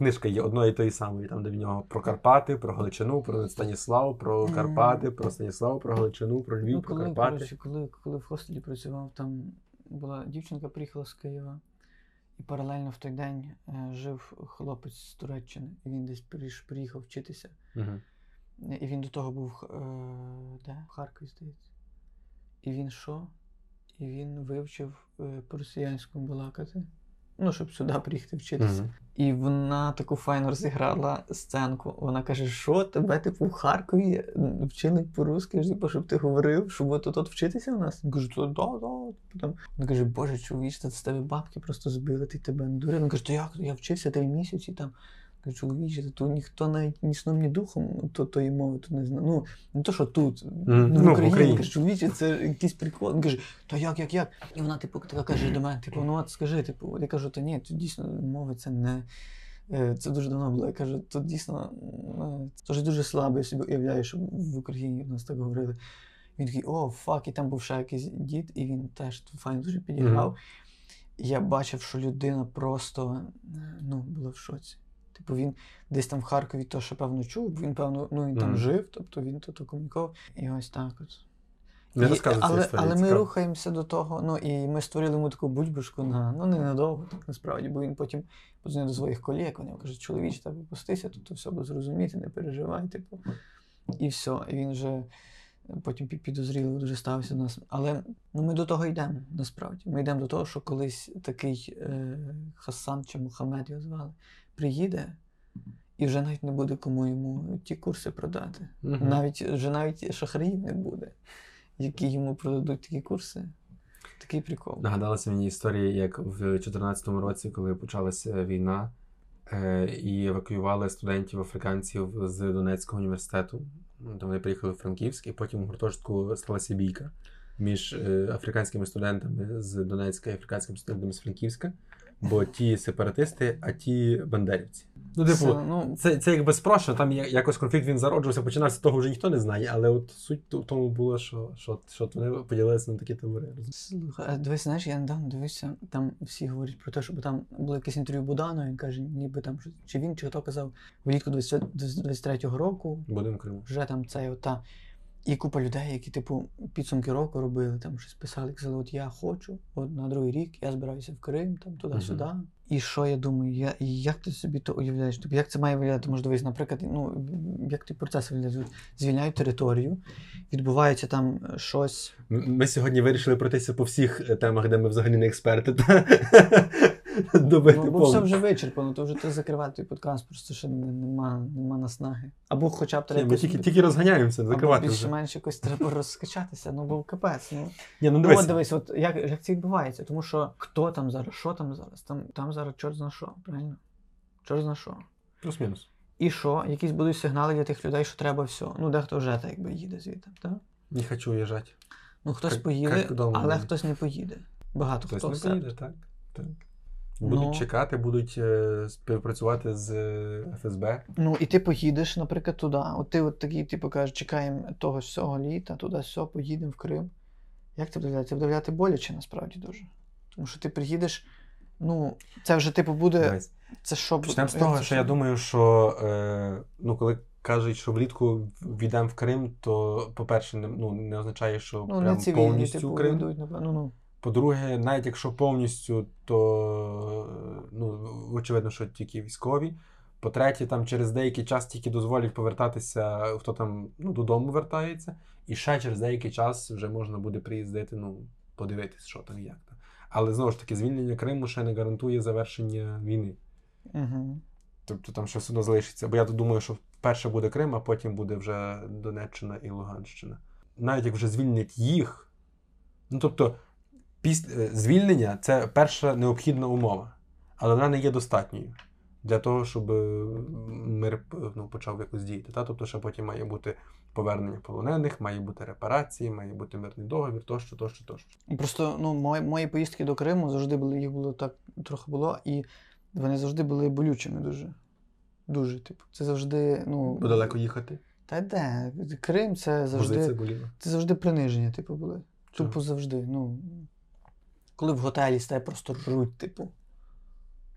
Книжка є одної і тої самої, там, де в нього про Карпати, про Галичину, про Станіслав, про Карпати, про Станіслав, про Галичину, про Львів, Ну, про Карпати. коротше, коли, коли в хостелі працював, там була дівчинка приїхала з Києва, і паралельно в той день е, жив хлопець з Туреччини, і він десь приїхав вчитися. Е, І він до того був е, де? В Харкові, здається. І він що? І він вивчив е, по-росіянську балакати. Ну, щоб сюди приїхати вчитися. Мгм. І вона таку файно розіграла сценку. Вона каже: що тебе, типу, в Харкові вчили по-русски, типу, щоб ти говорив, щоб от тут вчитися у нас? Я кажу, то да, да. Потім. Вона каже, боже, чоловіч, це з тебе бабки просто збили, ти тебе не Він каже, то як? Я вчився три місяці там. Чоловіче, тут ніхто навіть ні сном, ні духом то, тої мови тут не знає. Ну, не то, що тут, ну, ну, в Україні. Каже, чоловіче, це якийсь прикол. Він каже, то як, як, як? І вона, типу, така каже до мене, типу, ну от скажи, типу, я кажу, то ні, тут дійсно мови це не. е, Це дуже давно було. Я кажу, тут дійсно е, це вже дуже слабо, я собі уявляю, що в Україні в нас так говорили. Він такий, о, фак, і там був ще якийсь дід, і він теж файно дуже підіграв. І я бачив, що людина просто е, ну, була в шоці. Типу він десь там в Харкові то ще певно чув, він, певно, ну він там жив, тобто він тут комунікував. І ось так от. Не І- але, але ми рухаємося до того, ну і ми створили йому таку бульбашку на ну ненадовго, так насправді, бо він потім подзвонив до своїх колег, вони кажуть, чоловіч, та випустися, тут все буде зрозуміти, не переживай, типу. І все. І він вже потім пі- підозріливо дуже ставився до нас. Але ну, ми до того йдемо, насправді. Ми йдемо до того, що колись такий е, Хасан чи Мухаммед його звали, приїде. І вже навіть не буде кому йому ті курси продати. Мгм. Навіть вже навіть шахраїв не буде, які йому продадуть такі курси. Такий прикол. Нагадалася мені історія, як в 2014 році, коли почалася війна, е, і евакуювали студентів африканців з Донецького університету. Там вони приїхали в Франківськ, і потім у гуртожитку сталася бійка між е, африканськими студентами з Донецька і африканськими студентами з Франківська, бо ті сепаратисти, а ті бандерівці. Ну, типу, Це, ну, це, це якби спрощено, там якось конфлікт він зароджувався, починався того вже ніхто не знає, але от суть в тому була, що, що, що вони поділилися на такі табори. Слухай, дивись, знаєш, я недавно дивився, там всі говорять про те, що там було якесь інтерв'ю Буданова, він каже, ніби там чи він, чи хто казав влітку 20 23-го року, Будемо в Криму. вже там цей ота. І купа людей, які, типу, підсумки року робили, там щось писали, казали, от я хочу, от на другий рік я збираюся в Крим, там туди-сюди. І що я думаю, я, як ти собі то уявляєш? Тобі як це має виглядати? Може, дивись, наприклад, ну як ти процес виглядає? Звільняють територію, відбувається там е, щось. Ми сьогодні вирішили пройтися по всіх е, темах, де ми взагалі не експерти. (laughs) Добити Ну, бо все вже вичерпано, то вже ти закривати той подкаст, просто ще нема, нема наснаги. Або хоча б Ні, треба Ми тільки, тільки розганяємося, закривати вже. більш-менш якось треба розкачатися, ну бо капець. Ну. Ні, ну Ну, дивись. от дивись, от як, як це відбувається? Тому що хто там зараз, що там зараз? Там, там зараз чорт зна що, правильно? Чорт зна що. Плюс-мінус. І що? Якісь будуть сигнали для тих людей, що треба все. Ну, дехто вже так якби їде звідти, так? Не хочу уїжджати. Ну, хтось Як- поїде, але буде. хтось не поїде. Багато Хтось хто не все. поїде, так. так. Будуть Ну. чекати, будуть е, співпрацювати з е, ФСБ. Ну, і ти поїдеш, наприклад, туди. От ти от такий, типу, кажеш, чекаємо того ж цього літа, туди все, поїдемо в Крим. Як це буде? Це виглядати боляче насправді дуже. Тому що ти приїдеш, ну, це вже, типу, буде. Дивись. Це що Почнемо з того, що я думаю, що е, ну, коли кажуть, що влітку війдемо в Крим, то, по-перше, не, ну, не означає, що Ну, не прям цивільні, повністю типу, Крим. напевно. Ну, По-друге, навіть якщо повністю, то е, ну, очевидно, що тільки військові. По-третє, там через деякий час тільки дозволять повертатися, хто там ну, додому вертається. І ще через деякий час вже можна буде приїздити, ну, подивитись, що там і як там. Але знову ж таки, звільнення Криму ще не гарантує завершення війни. угу. Тобто там ще все одно залишиться. Бо я тут думаю, що перше буде Крим, а потім буде вже Донеччина і Луганщина. Навіть як вже звільнять їх. Ну тобто, після звільнення це перша необхідна умова, але вона не є достатньою для того, щоб е, мир е, ну, почав якось діяти. Та? Тобто, ще потім має бути повернення полонених, має бути репарації, має бути мирний договір, тощо, тощо, тощо. Просто ну, мої, мої поїздки до Криму завжди були, їх було так трохи було, і вони завжди були болючими дуже. Дуже, типу. Це завжди, ну. Бо далеко їхати. Та де? Крим це завжди. Це. Це завжди приниження, типу, були. Тупо завжди. Ну, коли в готелі стає просто руть, типу.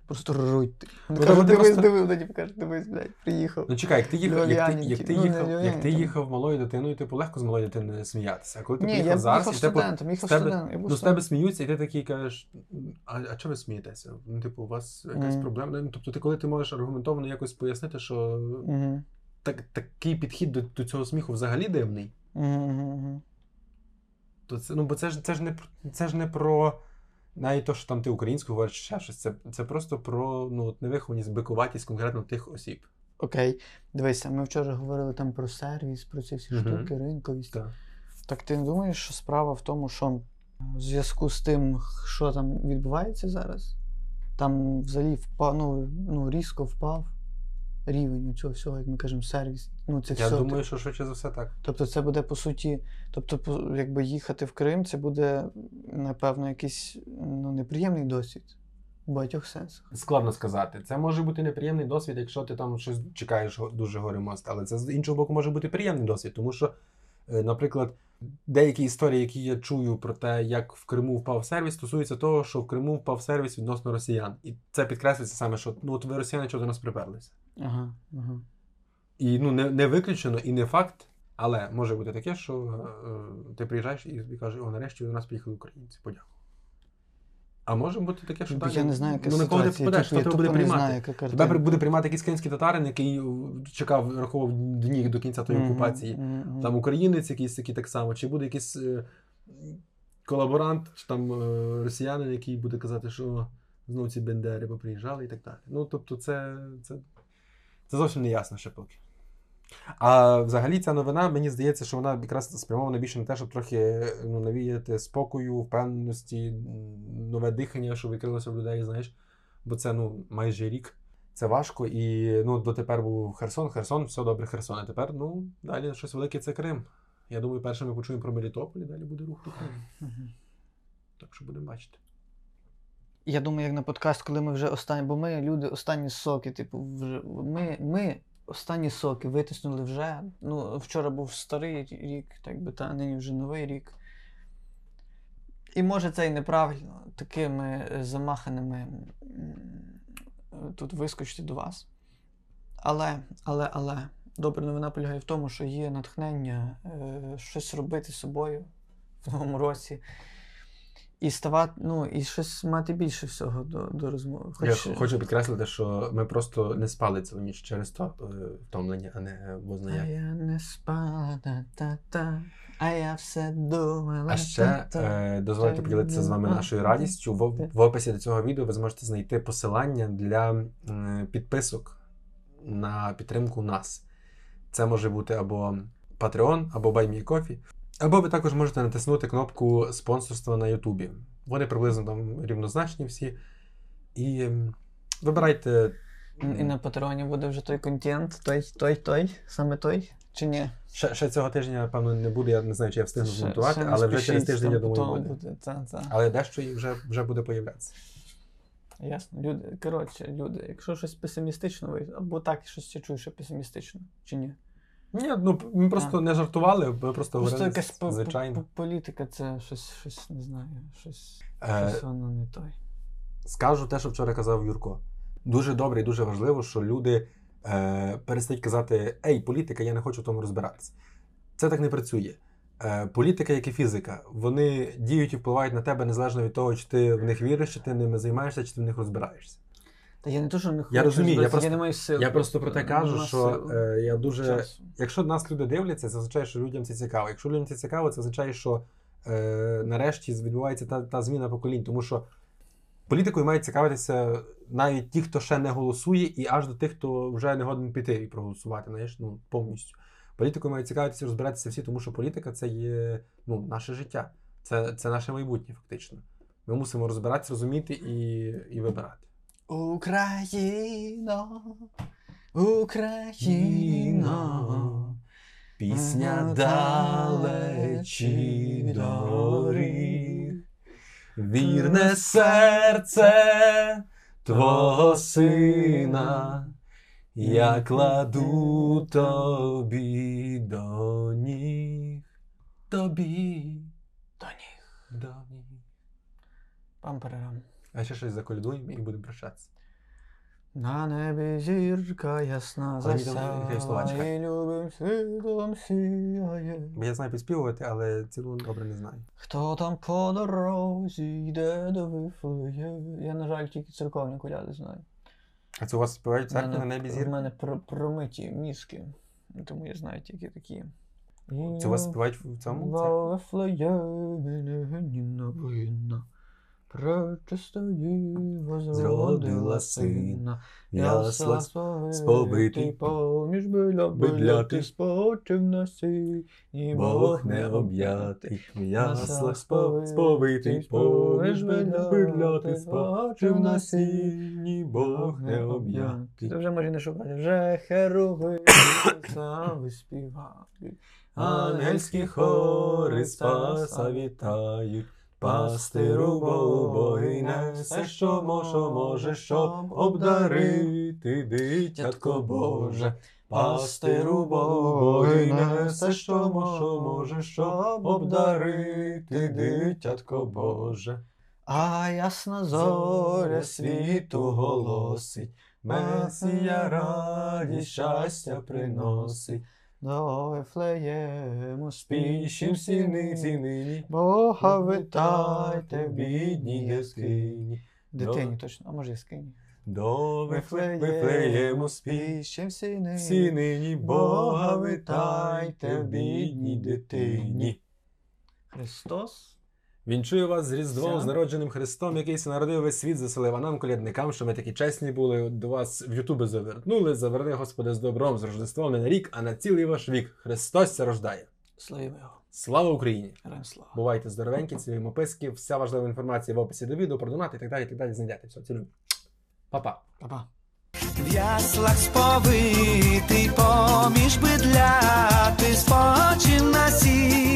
Просто руть. Типу. Ну, вони дивись, просто- дивись, вони типу дивись, блядь, приїхав. Ну чекай, як ти їхав, як ти, як ти Ну, їхав, як ти їхав малою дитиною, типу легко з малої дитини сміятися. А коли ти Ні, приїхав я зараз, їхав і типу, студентом, їхав з тебе- студентом. Я був ну, з студентом. тебе сміються, і ти такий кажеш, а, а чого ви смієтеся? Ну, типу, у вас якась Мгм. проблема. Ну, Тобто, ти коли ти можеш аргументовано якось пояснити, що Угу. так, такий підхід до, до цього сміху взагалі дивний, Угу, угу. то це, ну, бо це ж, це ж не про- це ж не про. Навіть то, що там ти українською говориш, ще щось, це, це просто про ну, от невихованість, бикуватість конкретно тих осіб. Окей. Дивися, ми вчора говорили там про сервіс, про ці всі Мгм. штуки, ринковість. Так. Так ти не думаєш, що справа в тому, що в зв'язку з тим, що там відбувається зараз, там взагалі впав, ну, ну, різко впав рівень цього всього, як ми кажемо, сервіс. Ну, це Я все. думаю, що швидше за все так. Тобто це буде по суті, тобто, якби їхати в Крим, це буде, напевно, якийсь ну, неприємний досвід в багатьох сенсах. Складно сказати. Це може бути неприємний досвід, якщо ти там щось чекаєш дуже горе мост. Але це з іншого боку може бути приємний досвід, тому що, е, наприклад, деякі історії, які я чую про те, як в Криму впав сервіс, стосуються того, що в Криму впав сервіс відносно росіян. І це підкреслюється саме, що ну от ви росіяни чого до нас приперлися. Ага, ага. І ну не, не виключено і не факт. Але може бути таке, що е, ти приїжджаєш і, і кажеш, о, нарешті до нас приїхали українці. Подякую. А може бути таке, що далі, я не знаю, яка ну, на кого ти попадеш, хто тебе буде приймати. знаю, яка Тебе буде приймати якийсь кримський татарин, який чекав, рахував дні до кінця тої Мгм, окупації. мгм, Там українець якийсь такий так само, чи буде якийсь е, колаборант, чи там е, росіянин, який буде казати, що знову ці бендери поприїжджали і так далі. Ну, тобто, це, це, це зовсім не ясно ще поки. А взагалі ця новина, мені здається, що вона якраз спрямована більше на те, щоб трохи ну, навіяти спокою, впевненості, нове дихання, що відкрилося в людей, знаєш. Бо це ну, майже рік. Це важко. І ну, дотепер був Херсон, Херсон, все добре, Херсон. А тепер ну, далі щось велике це Крим. Я думаю, перше ми почуємо про Мелітополь, і далі буде рух до Криму. Так що будемо бачити. Я думаю, як на подкаст, коли ми вже останні, бо ми люди останні соки, типу, вже ми, ми останні соки витиснули вже. Ну, вчора був старий рік, так би та нині вже новий рік. І може це і неправильно такими замаханими тут вискочити до вас. Але, але, але, добра новина полягає в тому, що є натхнення е, щось робити з собою в новому році. І ставати, ну, і щось мати більше всього до, до розмови. Хоч, Я хочу підкреслити, що ми просто не спали цілу ніч через то е, втомлення, а не е, а я не спала, та-та-та, а я все думала. А ще та-та. е, дозвольте поділитися з вами нашою радістю. В, в описі до цього відео ви зможете знайти посилання для підписок на підтримку нас. Це може бути або Patreon, або BuyMeCoffee. Або ви також можете натиснути кнопку спонсорства на Ютубі. Вони приблизно там рівнозначні всі. І вибирайте. І на Патреоні буде вже той контент, той, той, той, саме той, чи ні? Ще, ще цього тижня, напевно, не буде. Я не знаю, чи я встигну змонтувати, але вже через тиждень, я думаю, потім буде. Та, та. Але дещо і вже, вже буде появлятися. Ясно. Люди, коротше, люди, якщо щось песимістично або так щось чую, що песимістично, чи ні? Ні, ну ми просто не жартували, ми просто Просто говорили якась по- по- звичайно. по- політика, це щось, щось не знаю, щось, Е, щось воно не той. Скажу те, що вчора казав Юрко. Дуже добре і дуже важливо, що люди е, перестають казати: Ей, політика, я не хочу в тому розбиратися. Це так не працює. Е, політика, як і фізика, вони діють і впливають на тебе незалежно від того, чи ти в них віриш, чи ти ними займаєшся, чи ти в них розбираєшся. Та я не то, що не хочу, Я розумію, я просто- я не маю сил. Я просто про те кажу, що е, я дуже. часу. Якщо нас люди дивляться, це означає, що людям це цікаво. Якщо людям це цікаво, це означає, що е, нарешті відбувається та, та зміна поколінь. Тому що політикою мають цікавитися навіть ті, хто ще не голосує, і аж до тих, хто вже не годен піти і проголосувати, знаєш, ну, повністю. Політикою мають цікавитися, розбиратися всі, тому що політика це є ну, наше життя, це, це наше майбутнє, фактично. Ми мусимо розбиратися, розуміти і, і вибирати. Україна, Україна, Пісня далечі доріг, вірне серце твого сина, я кладу тобі до ніг, тобі До них. до ніг. Пам-парарам. А ще щось заколядуємо і будемо прощатися. На небі зірка ясна засяє, і любим світом сіяє. Бо я знаю підспівувати, але цілу добре не знаю. Хто там по дорозі йде до Вифлеє? Я, на жаль, тільки церковні коляди знаю. А це у вас співають В на мене- небі В зірка? мене про- промиті мізки, тому я знаю тільки такі. Це у вас співають в цьому? церкві? Во Вифлеємі Пречистої Зродила сина. сина. Ясла сповитий, поміж биля биляти, спочив на сіні, Бог не об'ятий, в яслах сповитий, поміж поміж бидляти, спочив на сіні, Бог не об'ятий. Це вже може не шукати, вже херуби слави співають. Ангельські хори спаса вітають, пастиру Богої несе, що може, може, щоб обдарити дитятко Боже. Пастиру Богої несе, що може, може, щоб обдарити дитятко Боже. А ясна зоря світу голосить, Месія радість, щастя приносить. До Вифлеєму Спішім всі ниці нині, Бога витайте в бідній яскині. Дитині точно, а може яскині. До Вифле- Вифлеєму спі, Спішим всі нині. Бога витайте бідній дитині. Христос. Вінчую вас з Різдвом, з народженим Христом, який се народив весь світ, заселив, а нам, колядникам, що ми такі чесні були. До вас в Ютубі завернули. Заверни, Господи, з добром, з Рождеством не на рік, а на цілий ваш вік. Христос це рождає. Слава Слава Україні! Слава. Бувайте здоровенькі, цілуємо писки. Вся важлива інформація в описі до відео, про донати і так далі. і так далі Знайдете все. Цілюємо. Па-па. Па-па. В яслах сповитий поміж бидляти спочин на сіль.